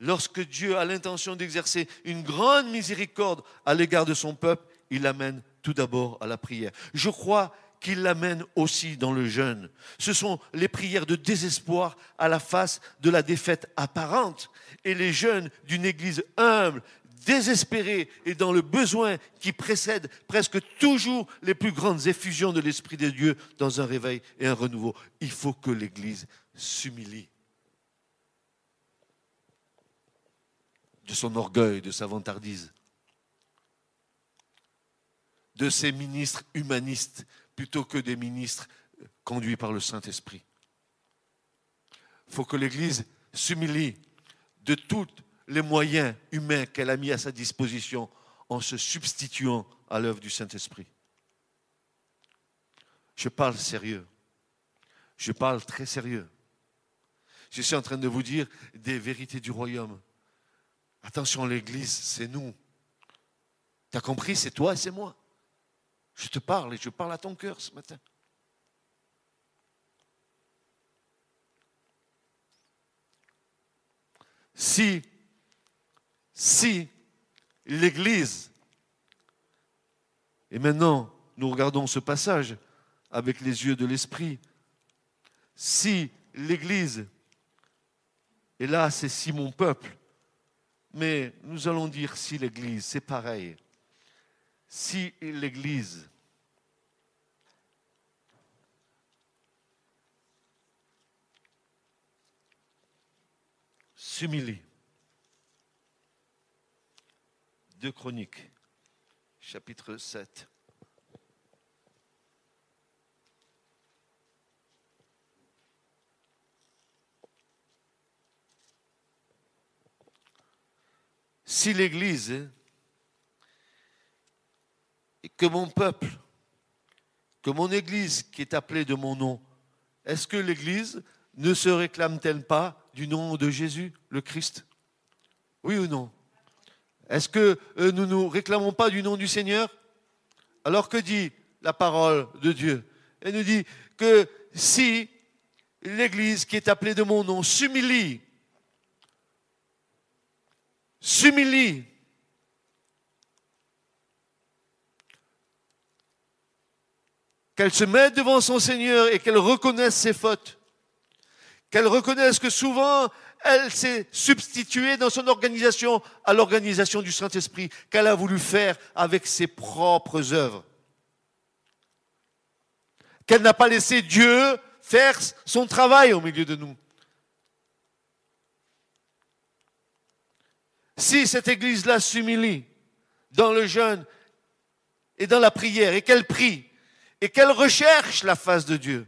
Lorsque Dieu a l'intention d'exercer une grande miséricorde à l'égard de son peuple, il l'amène tout d'abord à la prière. Je crois qu'il l'amène aussi dans le jeûne. Ce sont les prières de désespoir à la face de la défaite apparente et les jeûnes d'une église humble, désespéré et dans le besoin qui précède presque toujours les plus grandes effusions de l'Esprit de Dieu dans un réveil et un renouveau. Il faut que l'Église s'humilie de son orgueil, de sa vantardise, de ses ministres humanistes plutôt que des ministres conduits par le Saint-Esprit. Il faut que l'Église s'humilie de toute les moyens humains qu'elle a mis à sa disposition en se substituant à l'œuvre du Saint-Esprit. Je parle sérieux. Je parle très sérieux. Je suis en train de vous dire des vérités du royaume. Attention, l'Église, c'est nous. Tu as compris, c'est toi et c'est moi. Je te parle et je parle à ton cœur ce matin. Si si l'Église, et maintenant nous regardons ce passage avec les yeux de l'Esprit, si l'Église, et là c'est si mon peuple, mais nous allons dire si l'Église, c'est pareil, si l'Église s'humilie, 2 Chroniques, chapitre 7. Si l'Église et que mon peuple, que mon Église qui est appelée de mon nom, est-ce que l'Église ne se réclame-t-elle pas du nom de Jésus, le Christ? Oui ou non? Est-ce que euh, nous ne nous réclamons pas du nom du Seigneur? Alors que dit la parole de Dieu? Elle nous dit que si l'Église qui est appelée de mon nom s'humilie, s'humilie, qu'elle se mette devant son Seigneur et qu'elle reconnaisse ses fautes, qu'elle reconnaisse que souvent elle s'est substituée dans son organisation à l'organisation du Saint-Esprit qu'elle a voulu faire avec ses propres œuvres. Qu'elle n'a pas laissé Dieu faire son travail au milieu de nous. Si cette église-là s'humilie dans le jeûne et dans la prière et qu'elle prie et qu'elle recherche la face de Dieu,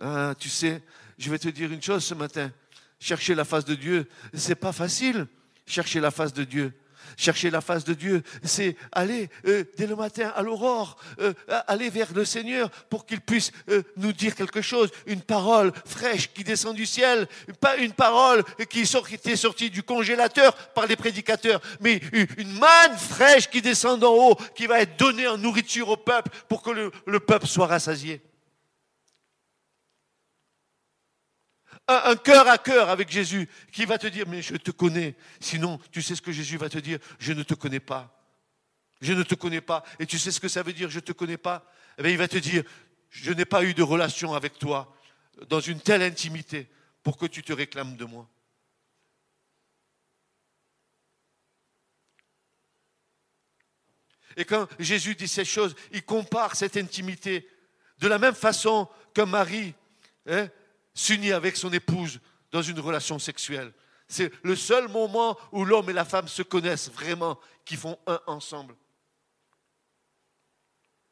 ah, tu sais, je vais te dire une chose ce matin. Chercher la face de Dieu, c'est pas facile. Chercher la face de Dieu. Chercher la face de Dieu, c'est aller euh, dès le matin à l'aurore, euh, aller vers le Seigneur pour qu'il puisse euh, nous dire quelque chose, une parole fraîche qui descend du ciel, pas une parole qui, sort, qui était sortie du congélateur par les prédicateurs, mais une manne fraîche qui descend d'en haut, qui va être donnée en nourriture au peuple pour que le, le peuple soit rassasié. Un, cœur à cœur avec Jésus qui va te dire, mais je te connais. Sinon, tu sais ce que Jésus va te dire, je ne te connais pas. Je ne te connais pas. Et tu sais ce que ça veut dire, je ne te connais pas? Eh bien, il va te dire, je n'ai pas eu de relation avec toi dans une telle intimité pour que tu te réclames de moi. Et quand Jésus dit ces choses, il compare cette intimité de la même façon que Marie hein, s'unit avec son épouse dans une relation sexuelle. C'est le seul moment où l'homme et la femme se connaissent vraiment, qui font un ensemble.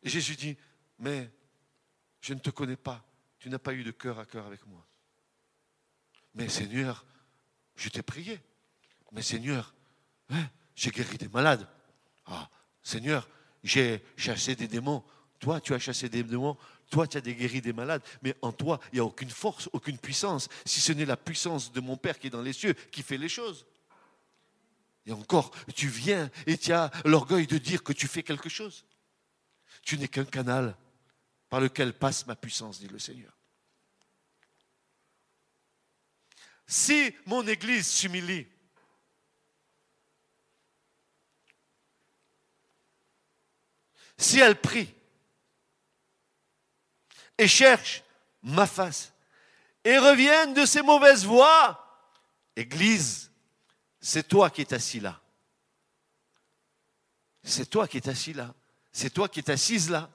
Et Jésus dit, mais je ne te connais pas, tu n'as pas eu de cœur à cœur avec moi. Mais Seigneur, je t'ai prié. Mais Seigneur, hein, j'ai guéri des malades. Ah, Seigneur, j'ai chassé des démons. Toi, tu as chassé des démons. Toi, tu as guéri des malades, mais en toi, il n'y a aucune force, aucune puissance, si ce n'est la puissance de mon Père qui est dans les cieux, qui fait les choses. Et encore, tu viens et tu as l'orgueil de dire que tu fais quelque chose. Tu n'es qu'un canal par lequel passe ma puissance, dit le Seigneur. Si mon Église s'humilie, si elle prie, et cherche ma face et reviennent de ces mauvaises voies. Église, c'est toi qui es assis là. C'est toi qui es assis là. C'est toi qui es assise là.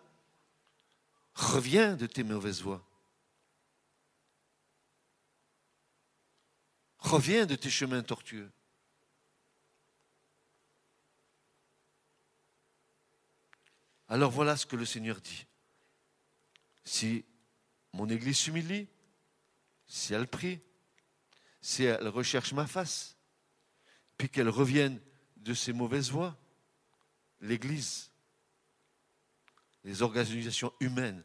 Reviens de tes mauvaises voies. Reviens de tes chemins tortueux. Alors voilà ce que le Seigneur dit si mon Église s'humilie, si elle prie, si elle recherche ma face, puis qu'elle revienne de ses mauvaises voies, l'Église, les organisations humaines,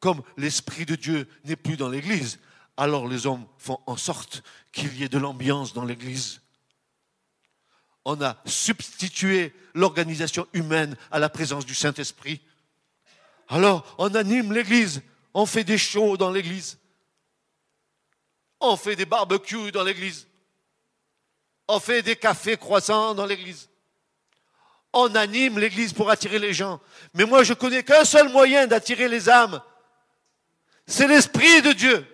comme l'Esprit de Dieu n'est plus dans l'Église, alors les hommes font en sorte qu'il y ait de l'ambiance dans l'Église. On a substitué l'organisation humaine à la présence du Saint-Esprit. Alors, on anime l'église, on fait des shows dans l'église, on fait des barbecues dans l'église, on fait des cafés croissants dans l'église. On anime l'église pour attirer les gens. Mais moi, je connais qu'un seul moyen d'attirer les âmes. C'est l'Esprit de Dieu.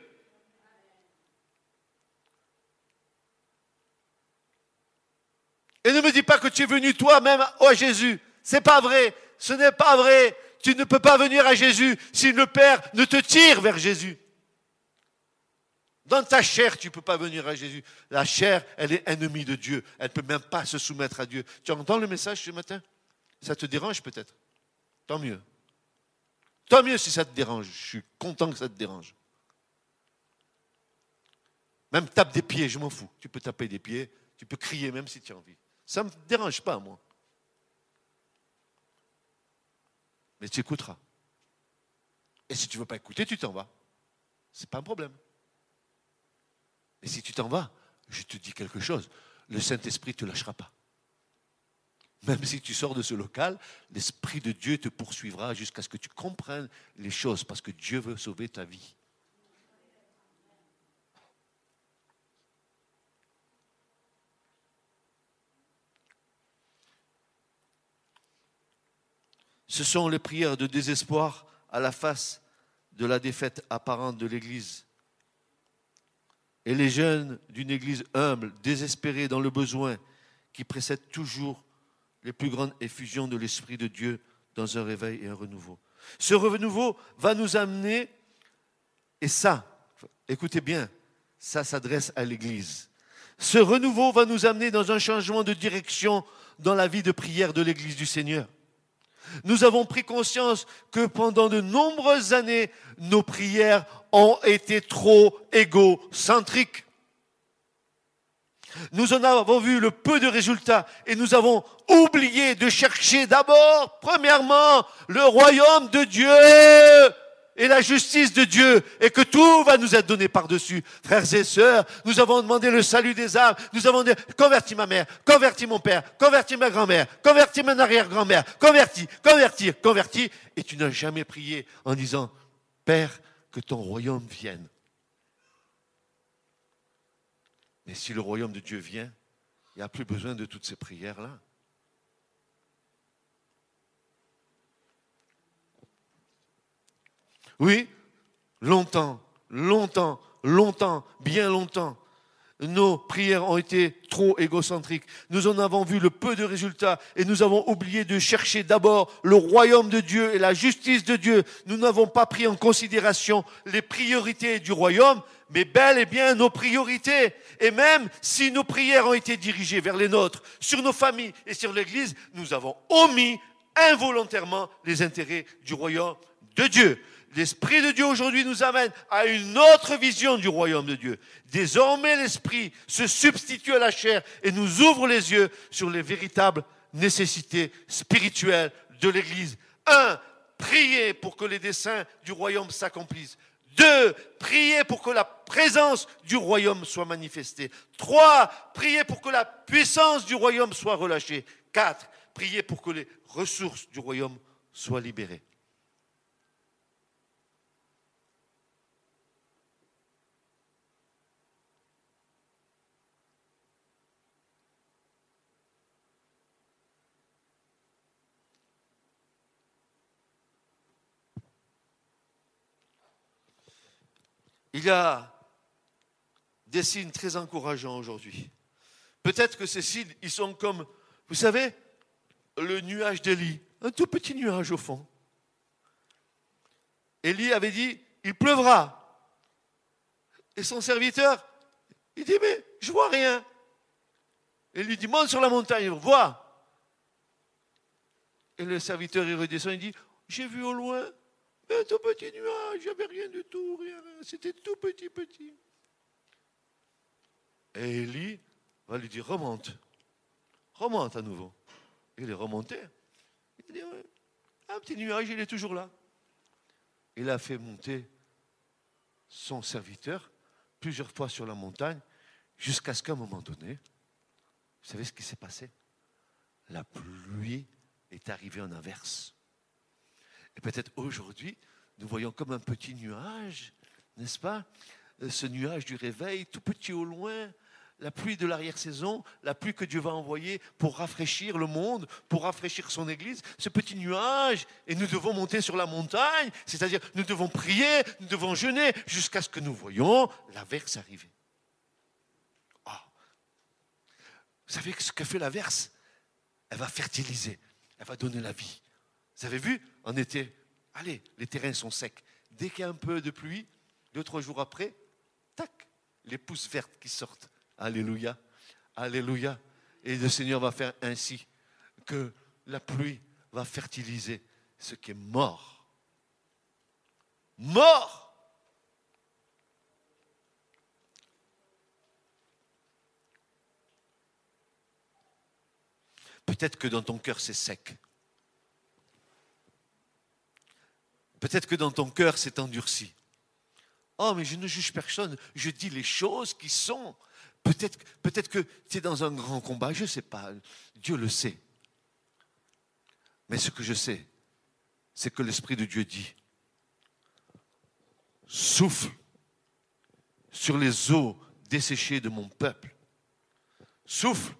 Et ne me dis pas que tu es venu toi-même à Jésus. C'est pas vrai. Ce n'est pas vrai. Tu ne peux pas venir à Jésus si le Père ne te tire vers Jésus. Dans ta chair, tu ne peux pas venir à Jésus. La chair, elle est ennemie de Dieu. Elle ne peut même pas se soumettre à Dieu. Tu entends le message ce matin? Ça te dérange peut-être? Tant mieux. Tant mieux si ça te dérange. Je suis content que ça te dérange. Même tape des pieds, je m'en fous. Tu peux taper des pieds, tu peux crier même si tu as envie. Ça ne me dérange pas, moi. Mais tu écouteras. Et si tu ne veux pas écouter, tu t'en vas. Ce n'est pas un problème. Et si tu t'en vas, je te dis quelque chose, le Saint-Esprit ne te lâchera pas. Même si tu sors de ce local, l'Esprit de Dieu te poursuivra jusqu'à ce que tu comprennes les choses, parce que Dieu veut sauver ta vie. Ce sont les prières de désespoir à la face de la défaite apparente de l'Église. Et les jeunes d'une Église humble, désespérés dans le besoin, qui précèdent toujours les plus grandes effusions de l'Esprit de Dieu dans un réveil et un renouveau. Ce renouveau va nous amener, et ça, écoutez bien, ça s'adresse à l'Église. Ce renouveau va nous amener dans un changement de direction dans la vie de prière de l'Église du Seigneur. Nous avons pris conscience que pendant de nombreuses années, nos prières ont été trop égocentriques. Nous en avons vu le peu de résultats et nous avons oublié de chercher d'abord, premièrement, le royaume de Dieu et la justice de Dieu et que tout va nous être donné par-dessus. Frères et sœurs, nous avons demandé le salut des âmes. Nous avons dit, convertis ma mère, convertis mon père, convertis ma grand-mère, convertis mon arrière-grand-mère, convertis, convertis, convertis. Et tu n'as jamais prié en disant, Père, que ton royaume vienne. Mais si le royaume de Dieu vient, il n'y a plus besoin de toutes ces prières-là. Oui, longtemps, longtemps, longtemps, bien longtemps, nos prières ont été trop égocentriques. Nous en avons vu le peu de résultats et nous avons oublié de chercher d'abord le royaume de Dieu et la justice de Dieu. Nous n'avons pas pris en considération les priorités du royaume, mais bel et bien nos priorités. Et même si nos prières ont été dirigées vers les nôtres, sur nos familles et sur l'Église, nous avons omis involontairement les intérêts du royaume de Dieu. L'Esprit de Dieu aujourd'hui nous amène à une autre vision du royaume de Dieu. Désormais, l'Esprit se substitue à la chair et nous ouvre les yeux sur les véritables nécessités spirituelles de l'Église. Un, prier pour que les desseins du royaume s'accomplissent. Deux, prier pour que la présence du royaume soit manifestée. Trois, prier pour que la puissance du royaume soit relâchée. Quatre, prier pour que les ressources du royaume soient libérées. Il y a des signes très encourageants aujourd'hui. Peut-être que ces signes, ils sont comme, vous savez, le nuage d'Élie, un tout petit nuage au fond. Élie avait dit, il pleuvra. Et son serviteur, il dit, mais je vois rien. Et lui dit, monte sur la montagne, vois. Et le serviteur, il redescend, il dit, j'ai vu au loin un tout petit nuage, il n'y avait rien du tout, rien, c'était tout petit, petit. Et Élie va lui dire, remonte, remonte à nouveau. Il est remonté. Il dit, un petit nuage, il est toujours là. Il a fait monter son serviteur plusieurs fois sur la montagne, jusqu'à ce qu'à un moment donné, vous savez ce qui s'est passé? La pluie est arrivée en averse. Et peut-être aujourd'hui, nous voyons comme un petit nuage, n'est-ce pas? Euh, Ce nuage du réveil, tout petit au loin, la pluie de l'arrière-saison, la pluie que Dieu va envoyer pour rafraîchir le monde, pour rafraîchir son Église, ce petit nuage, et nous devons monter sur la montagne, c'est-à-dire nous devons prier, nous devons jeûner, jusqu'à ce que nous voyons l'averse arriver. Ah. Vous savez ce que fait l'averse Elle va fertiliser, elle va donner la vie. Vous avez vu En été, allez, les terrains sont secs. Dès qu'il y a un peu de pluie, deux, trois jours après, tac, les pousses vertes qui sortent. Alléluia. Alléluia. Et le Seigneur va faire ainsi que la pluie va fertiliser ce qui est mort. Mort. Peut-être que dans ton cœur, c'est sec. Peut-être que dans ton cœur, c'est endurci. Oh, mais je ne juge personne, je dis les choses qui sont. Peut-être peut que tu es dans un grand combat, je ne sais pas, Dieu le sait. Mais ce que je sais, c'est que l'Esprit de Dieu dit, souffle sur les eaux desséchées de mon peuple. Souffle,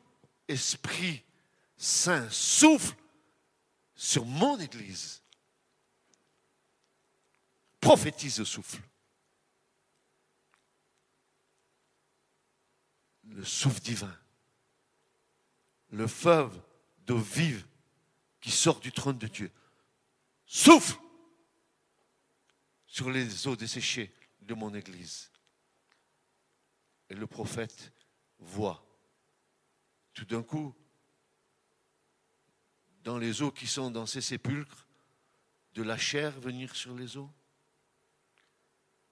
Esprit Saint, souffle sur mon Église. Prophétise le souffle. Le souffle divin. Le feu d'eau vive qui sort du trône de Dieu. Souffle sur les eaux desséchées de mon Église. Et le prophète voit tout d'un coup dans les eaux qui sont dans ces sépulcres de la chair venir sur les eaux.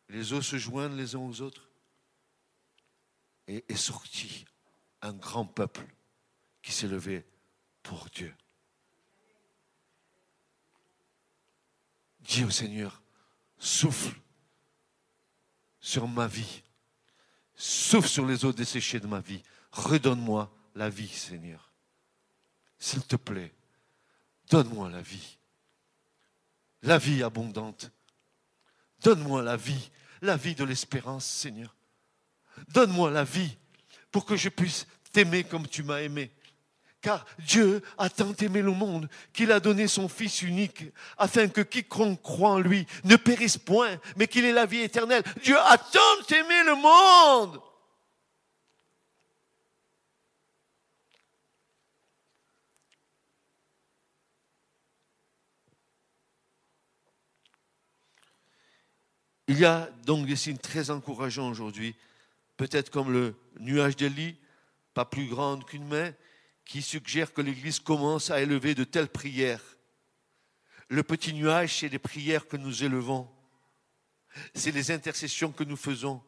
Les eaux se joignent les uns aux autres. Et est sorti un grand peuple qui s'est levé pour Dieu. Dis au Seigneur, souffle sur ma vie, souffle sur les eaux desséchées de ma vie, redonne-moi la vie, Seigneur. S'il te plaît, donne-moi la vie, la vie abondante. Donne-moi la vie, la vie de l'espérance, Seigneur. Donne-moi la vie pour que je puisse t'aimer comme tu m'as aimé. Car Dieu a tant aimé le monde qu'il a donné son Fils unique, afin que quiconque croit en lui ne périsse point, mais qu'il ait la vie éternelle. Dieu a tant aimé le monde. Il y a donc des signes très encourageants aujourd'hui, peut-être comme le nuage d'Élie, pas plus grande qu'une main, qui suggère que l'Église commence à élever de telles prières. Le petit nuage, c'est les prières que nous élevons. C'est les intercessions que nous faisons.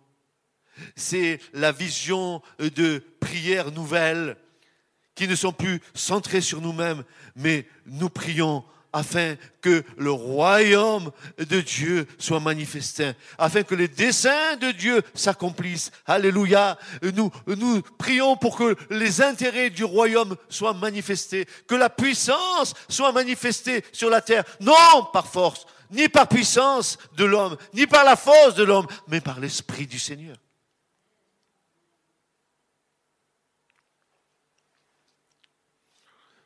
C'est la vision de prières nouvelles qui ne sont plus centrées sur nous-mêmes, mais nous prions afin que le royaume de Dieu soit manifesté, afin que les desseins de Dieu s'accomplissent. Alléluia. Nous, nous prions pour que les intérêts du royaume soient manifestés, que la puissance soit manifestée sur la terre, non par force, ni par puissance de l'homme, ni par la force de l'homme, mais par l'Esprit du Seigneur.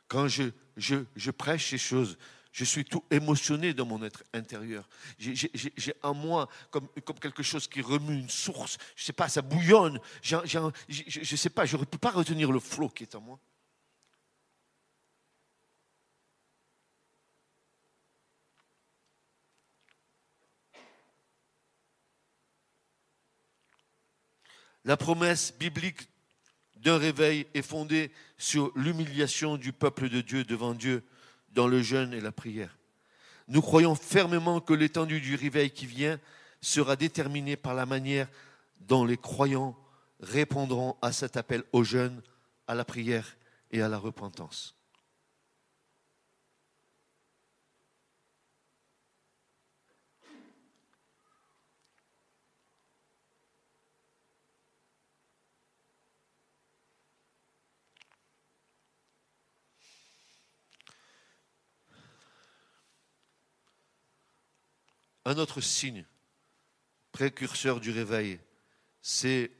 Quand je, je, je prêche ces choses, je suis tout émotionné dans mon être intérieur. J'ai en moi comme, comme, quelque chose qui remue une source. Je ne sais pas, ça bouillonne. je ne sais pas, je ne peux pas retenir le flot qui est en moi. La promesse biblique d'un réveil est fondée sur l'humiliation du peuple de Dieu devant Dieu dans le jeûne et la prière. Nous croyons fermement que l'étendue du réveil qui vient sera déterminée par la manière dont les croyants répondront à cet appel au jeûne, à la prière et à la repentance. Un autre signe précurseur du réveil, c'est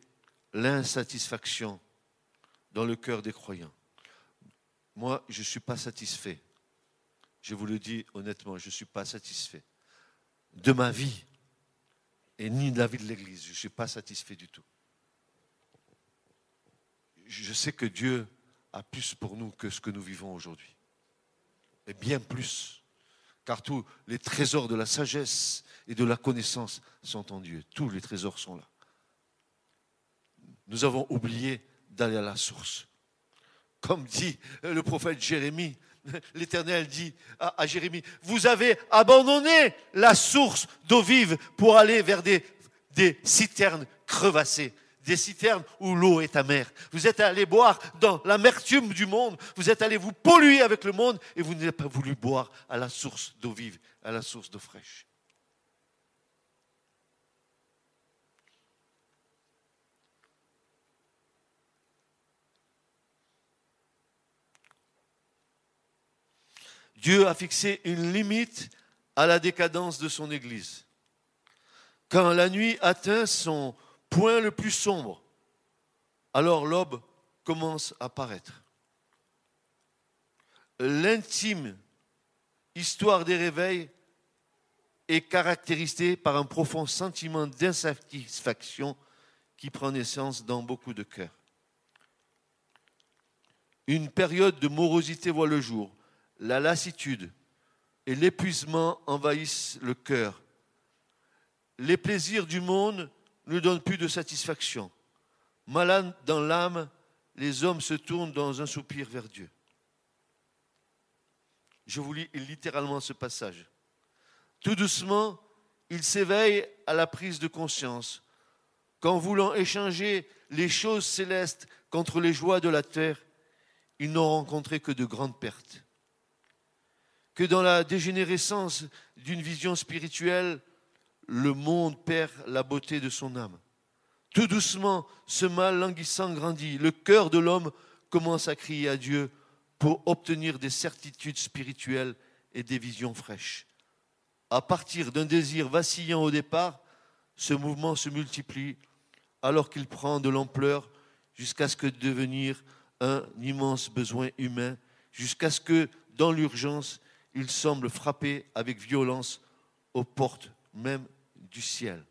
l'insatisfaction dans le cœur des croyants. Moi, je ne suis pas satisfait. Je vous le dis honnêtement, je ne suis pas satisfait de ma vie et ni de la vie de l'Église. Je ne suis pas satisfait du tout. Je sais que Dieu a plus pour nous que ce que nous vivons aujourd'hui. Et bien plus car tous les trésors de la sagesse et de la connaissance sont en Dieu. Tous les trésors sont là. Nous avons oublié d'aller à la source. Comme dit le prophète Jérémie, l'Éternel dit à, Jérémie, vous avez abandonné la source d'eau vive pour aller vers des, des citernes crevassées, des citernes où l'eau est amère. Vous êtes allé boire dans l'amertume du monde. Vous êtes allé vous polluer avec le monde et vous n'avez pas voulu boire à la source d'eau vive, à la source d'eau fraîche. Dieu a fixé une limite à la décadence de son Église. Quand la nuit atteint son point le plus sombre, alors l'aube commence à paraître. L'intime histoire des réveils est caractérisée par un profond sentiment d'insatisfaction qui prend naissance dans beaucoup de cœurs. Une période de morosité voit le jour la lassitude et l'épuisement envahissent le cœur. Les plaisirs du monde ne donnent plus de satisfaction. Malade dans l'âme, les hommes se tournent dans un soupir vers Dieu. Je vous lis littéralement ce passage. Tout doucement, ils s'éveillent à la prise de conscience qu'en voulant échanger les choses célestes contre les joies de la terre, ils n'ont rencontré que de grandes pertes que dans la dégénérescence d'une vision spirituelle, le monde perd la beauté de son âme. Tout doucement, ce mal languissant grandit. Le cœur de l'homme commence à crier à Dieu pour obtenir des certitudes spirituelles et des visions fraîches. À partir d'un désir vacillant au départ, ce mouvement se multiplie alors qu'il prend de l'ampleur jusqu'à ce que devenir un immense besoin humain, jusqu'à ce que, dans l'urgence, il semble frapper avec violence aux portes même du ciel.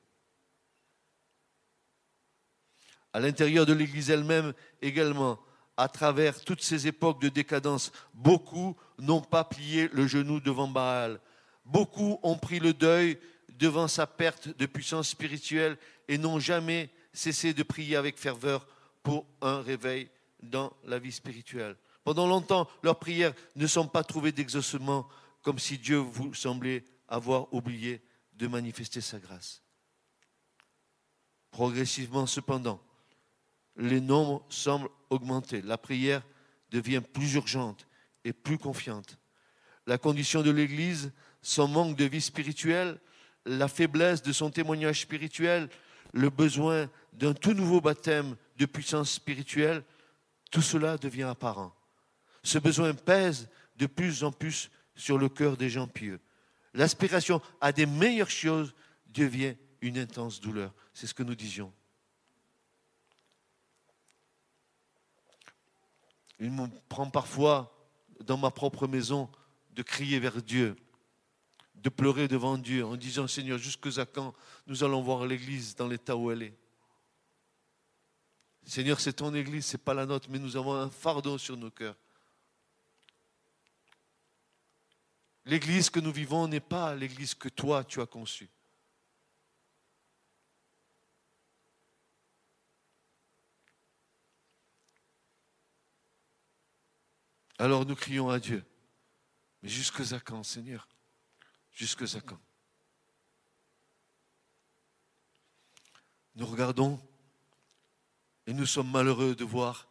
À l'intérieur de l'Église elle-même également, à travers toutes ces époques de décadence, beaucoup n'ont pas plié le genou devant Baal. Beaucoup ont pris le deuil devant sa perte de puissance spirituelle et n'ont jamais cessé de prier avec ferveur pour un réveil dans la vie spirituelle. Pendant longtemps, leurs prières ne sont pas trouvées d'exaucement, comme si Dieu vous semblait avoir oublié de manifester sa grâce. Progressivement, cependant, les nombres semblent augmenter. La prière devient plus urgente et plus confiante. La condition de l'Église, son manque de vie spirituelle, la faiblesse de son témoignage spirituel, le besoin d'un tout nouveau baptême de puissance spirituelle, tout cela devient apparent. Ce besoin pèse de plus en plus sur le cœur des gens pieux. L'aspiration à des meilleures choses devient une intense douleur. C'est ce que nous disions. Il me prend parfois, dans ma propre maison, de crier vers Dieu, de pleurer devant Dieu en disant Seigneur, jusqu'à quand nous allons voir l'Église dans l'état où elle est? Seigneur, c'est ton Église, ce n'est pas la nôtre, mais nous avons un fardeau sur nos cœurs. L'église que nous vivons n'est pas l'église que toi tu as conçue. Alors nous crions à Dieu. Mais jusqu'à quand, Seigneur? Jusqu'à quand? Nous regardons et nous sommes malheureux de voir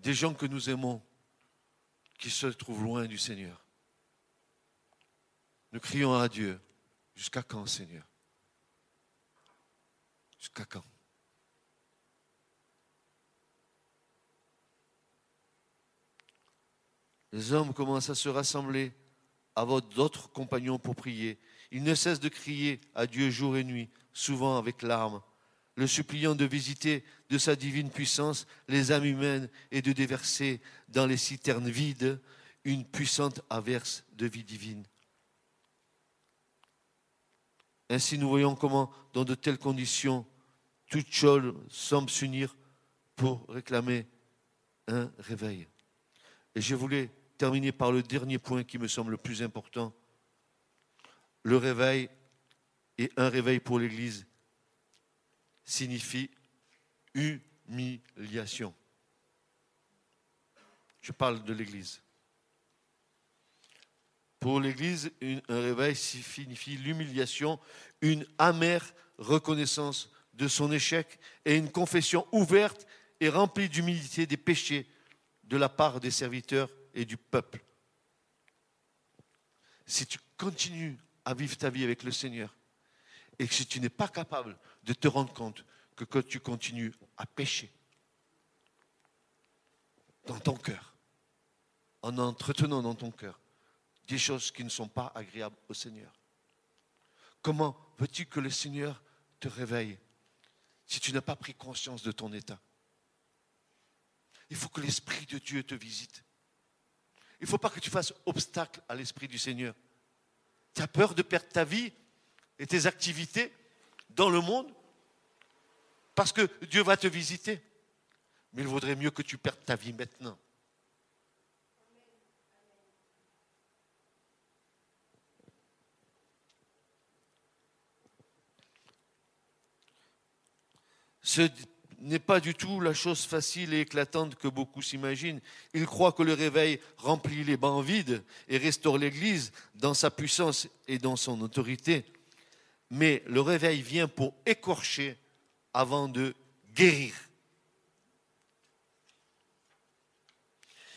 des gens que nous aimons qui se trouvent loin du Seigneur. Nous crions à Dieu. Jusqu'à quand, Seigneur? Jusqu'à quand? Les hommes commencent à se rassembler avec d'autres compagnons pour prier. Ils ne cessent de crier à Dieu jour et nuit, souvent avec larmes, le suppliant de visiter de sa divine puissance les âmes humaines et de déverser dans les citernes vides une puissante averse de vie divine. Ainsi, nous voyons comment, dans de telles conditions, toutes choses semblent s'unir pour réclamer un réveil. Et je voulais terminer par le dernier point qui me semble le plus important. Le réveil et un réveil pour l'Église signifie humiliation. Je parle de l'Église. Pour l'Église, un réveil signifie l'humiliation, une amère reconnaissance de son échec et une confession ouverte et remplie d'humilité des péchés de la part des serviteurs et du peuple. Si tu continues à vivre ta vie avec le Seigneur et que tu n'es pas capable de te rendre compte que quand tu continues à pécher dans ton cœur, en entretenant dans ton cœur des choses qui ne sont pas agréables au Seigneur, comment veux-tu que le Seigneur te réveille si tu n'as pas pris conscience de ton état? Il faut que l'Esprit de Dieu te visite. Il ne faut pas que tu fasses obstacle à l'Esprit du Seigneur. Tu as peur de perdre ta vie et tes activités dans le monde parce que Dieu va te visiter. Mais il vaudrait mieux que tu perdes ta vie maintenant. Ce n'est pas du tout la chose facile et éclatante que beaucoup s'imaginent. Ils croient que le réveil remplit les bancs vides et restaure l'Église dans sa puissance et dans son autorité. Mais le réveil vient pour écorcher avant de guérir.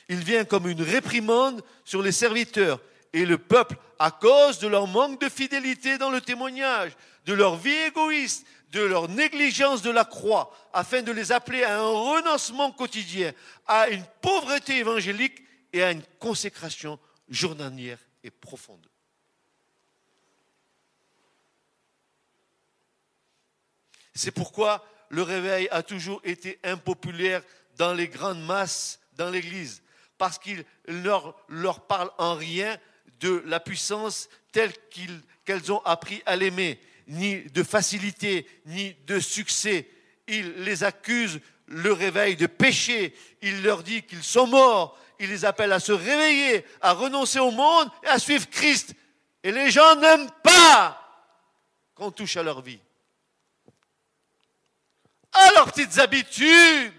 Il vient comme une réprimande sur les serviteurs et le peuple à cause de leur manque de fidélité dans le témoignage, de leur vie égoïste, de leur négligence de la croix, afin de les appeler à un renoncement quotidien, à une pauvreté évangélique et à une consécration journalière et profonde. C'est pourquoi le réveil a toujours été impopulaire dans les grandes masses dans l'Église, parce qu'il ne leur, leur, parle en rien de la puissance telle qu'elles ont appris à l'aimer ni de facilité, ni de succès. Il les accuse le réveil de péché. Il leur dit qu'ils sont morts. Il les appelle à se réveiller, à renoncer au monde et à suivre Christ. Et les gens n'aiment pas qu'on touche à leur vie. À leurs petites habitudes.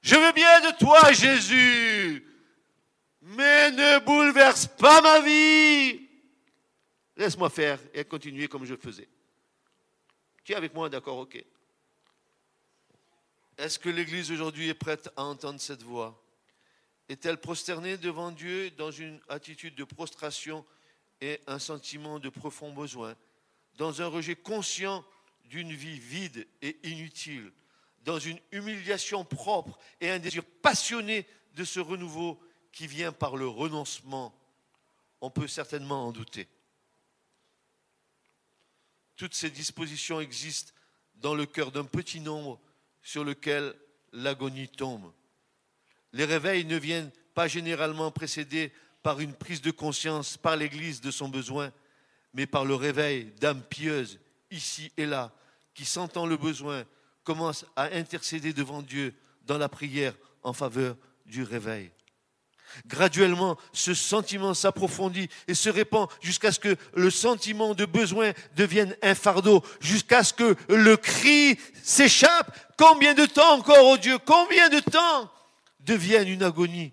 Je veux bien de toi, Jésus, mais ne bouleverse pas ma vie. Laisse-moi faire et continuer comme je faisais. Tu es avec moi, d'accord, ok. Est-ce que l'Église aujourd'hui est prête à entendre cette voix? Est-elle prosternée devant Dieu dans une attitude de prostration et un sentiment de profond besoin, dans un rejet conscient d'une vie vide et inutile, dans une humiliation propre et un désir passionné de ce renouveau qui vient par le renoncement? On peut certainement en douter. Toutes ces dispositions existent dans le cœur d'un petit nombre sur lequel l'agonie tombe. Les réveils ne viennent pas généralement précédés par une prise de conscience par l'Église de son besoin, mais par le réveil d'âmes pieuses, ici et là, qui, sentant le besoin, commencent à intercéder devant Dieu dans la prière en faveur du réveil. Graduellement, ce sentiment s'approfondit et se répand jusqu'à ce que le sentiment de besoin devienne un fardeau, jusqu'à ce que le cri s'échappe. Combien de temps encore, oh Dieu, combien de temps devienne une agonie?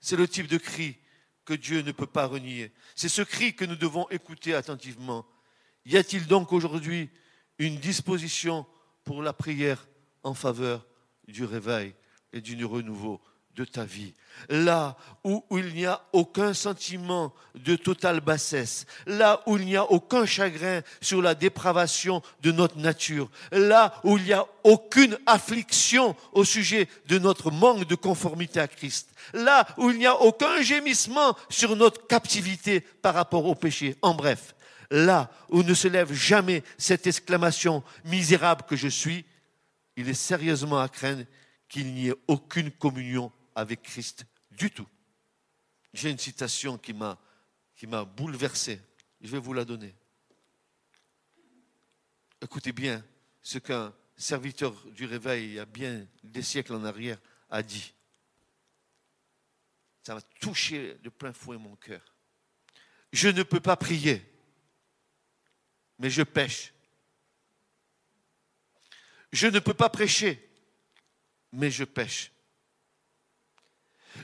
C'est le type de cri que Dieu ne peut pas renier. C'est ce cri que nous devons écouter attentivement. Y a-t-il donc aujourd'hui une disposition pour la prière en faveur du réveil et du renouveau de ta vie. Là où, il n'y a aucun sentiment de totale bassesse, là où il n'y a aucun chagrin sur la dépravation de notre nature, là où il n'y a aucune affliction au sujet de notre manque de conformité à Christ, là où il n'y a aucun gémissement sur notre captivité par rapport au péché. En bref, là où ne se lève jamais cette exclamation misérable que je suis, il est sérieusement à craindre qu'il n'y ait aucune communion avec Christ du tout. J'ai une citation qui m'a, qui bouleversé. Je vais vous la donner. Écoutez bien ce qu'un serviteur du réveil, il y a bien des siècles en arrière, a dit. Ça m'a touché de plein fouet mon cœur. Je ne peux pas prier, mais je pêche. Je ne peux pas prêcher, mais je pêche.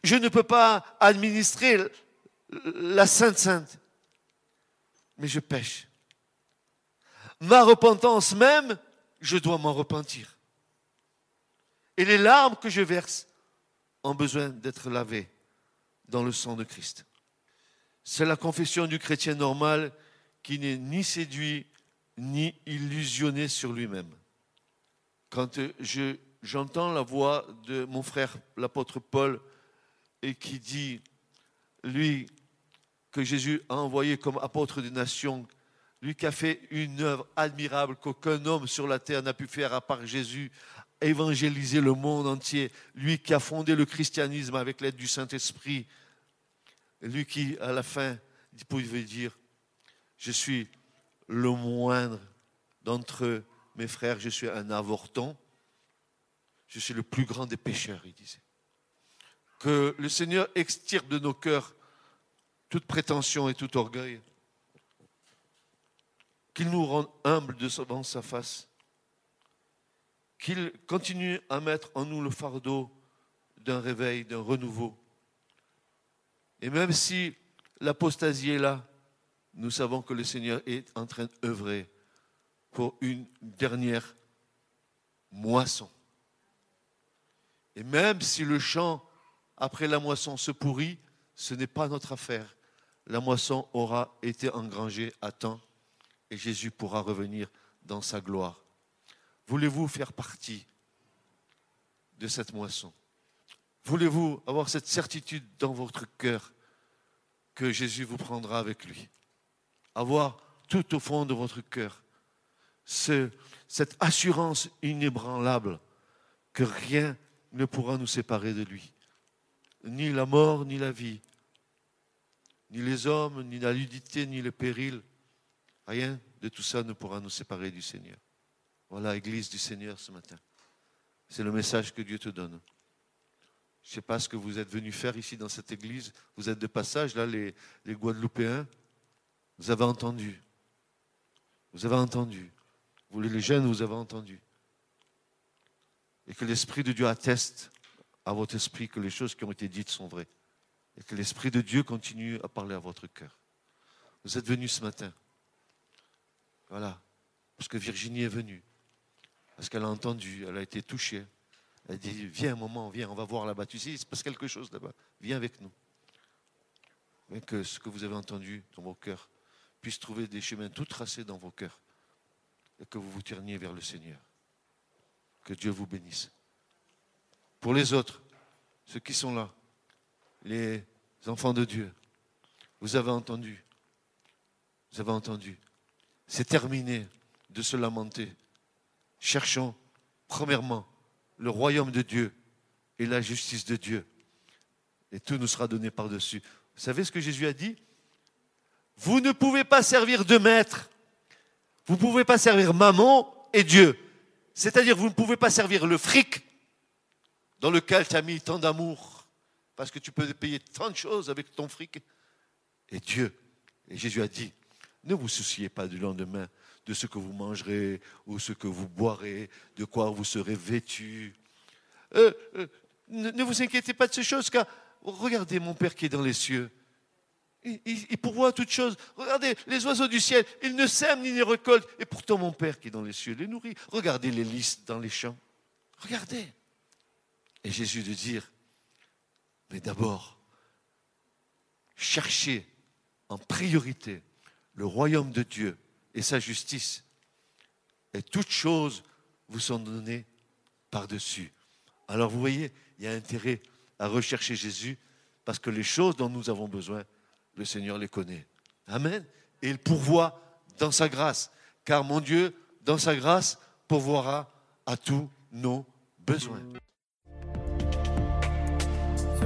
Je ne peux pas administrer la Sainte Sainte, mais je pêche. ma repentance même, je dois m'en repentir. Et les larmes que je verse ont besoin d'être lavées dans le sang de Christ. C'est la confession du chrétien normal qui n'est ni séduit ni illusionné sur lui-même. Quand je, j'entends la voix de mon frère, l'apôtre Paul, et qui dit, lui, que Jésus a envoyé comme apôtre des nations, lui qui a fait une œuvre admirable qu'aucun homme sur la terre n'a pu faire à part Jésus, évangéliser le monde entier, lui qui a fondé le christianisme avec l'aide du Saint-Esprit, lui qui, à la fin, pouvait dire, je suis le moindre d'entre mes frères, je suis un avorton, je suis le plus grand des pécheurs, il disait. Que le Seigneur extirpe de nos cœurs toute prétention et tout orgueil, qu'il nous rende humbles devant sa face, qu'il continue à mettre en nous le fardeau d'un réveil, d'un renouveau. Et même si l'apostasie est là, nous savons que le Seigneur est en train d'œuvrer pour une dernière moisson. Et même si le champ, après la moisson, se pourrit, ce n'est pas notre affaire. La moisson aura été engrangée à temps et Jésus pourra revenir dans sa gloire. Voulez-vous faire partie de cette moisson? Voulez-vous avoir cette certitude dans votre cœur que Jésus vous prendra avec lui? Avoir tout au fond de votre cœur cette assurance inébranlable que rien ne pourra nous séparer de lui. Ni la mort, ni la vie, ni les hommes, ni la nudité, ni le péril. Rien de tout ça ne pourra nous séparer du Seigneur. Voilà, Église du Seigneur ce matin. C'est le message que Dieu te donne. Je ne sais pas ce que vous êtes venu faire ici dans cette église. Vous êtes de passage, là, les, les Guadeloupéens. Vous avez entendu. Vous avez entendu. Vous, les jeunes, vous avez entendu et que l'Esprit de Dieu atteste à votre esprit que les choses qui ont été dites sont vraies. Et que l'Esprit de Dieu continue à parler à votre cœur. Vous êtes venus ce matin. Voilà. Parce que Virginie est venue. Parce qu'elle a entendu, elle a été touchée. Elle dit, viens un moment, viens, on va voir là-bas. Tu sais, il se passe quelque chose là-bas. Viens avec nous. Et que ce que vous avez entendu dans vos cœurs puisse trouver des chemins tout tracés dans vos cœurs. Et que vous vous tourniez vers le Seigneur. Que Dieu vous bénisse. Pour les autres, ceux qui sont là, les enfants de Dieu, vous avez entendu. Vous avez entendu. C'est terminé de se lamenter. Cherchons, premièrement, le royaume de Dieu et la justice de Dieu. Et tout nous sera donné par-dessus. Vous savez ce que Jésus a dit? Vous ne pouvez pas servir deux maîtres. Vous ne pouvez pas servir maman et Dieu. C'est-à-dire, vous ne pouvez pas servir le fric dans lequel tu as mis tant d'amour, parce que tu peux payer tant de choses avec ton fric, et Dieu. Et Jésus a dit, ne vous souciez pas du lendemain, de ce que vous mangerez ou ce que vous boirez, de quoi vous serez vêtus. Euh, euh, ne vous inquiétez pas de ces choses, car regardez mon Père qui est dans les cieux. Il, pourvoit toutes choses. Regardez les oiseaux du ciel, ils ne sèment ni ne récoltent. Et pourtant, mon Père qui est dans les cieux les nourrit. Regardez les lys dans les champs. Regardez. Et Jésus de dire, mais d'abord, cherchez en priorité le royaume de Dieu et sa justice. Et toutes choses vous sont données par-dessus. Alors vous voyez, il y a intérêt à rechercher Jésus parce que les choses dont nous avons besoin, le Seigneur les connaît. Amen. Et il pourvoit dans sa grâce. Car mon Dieu, dans sa grâce, pourvoira à tous nos besoins.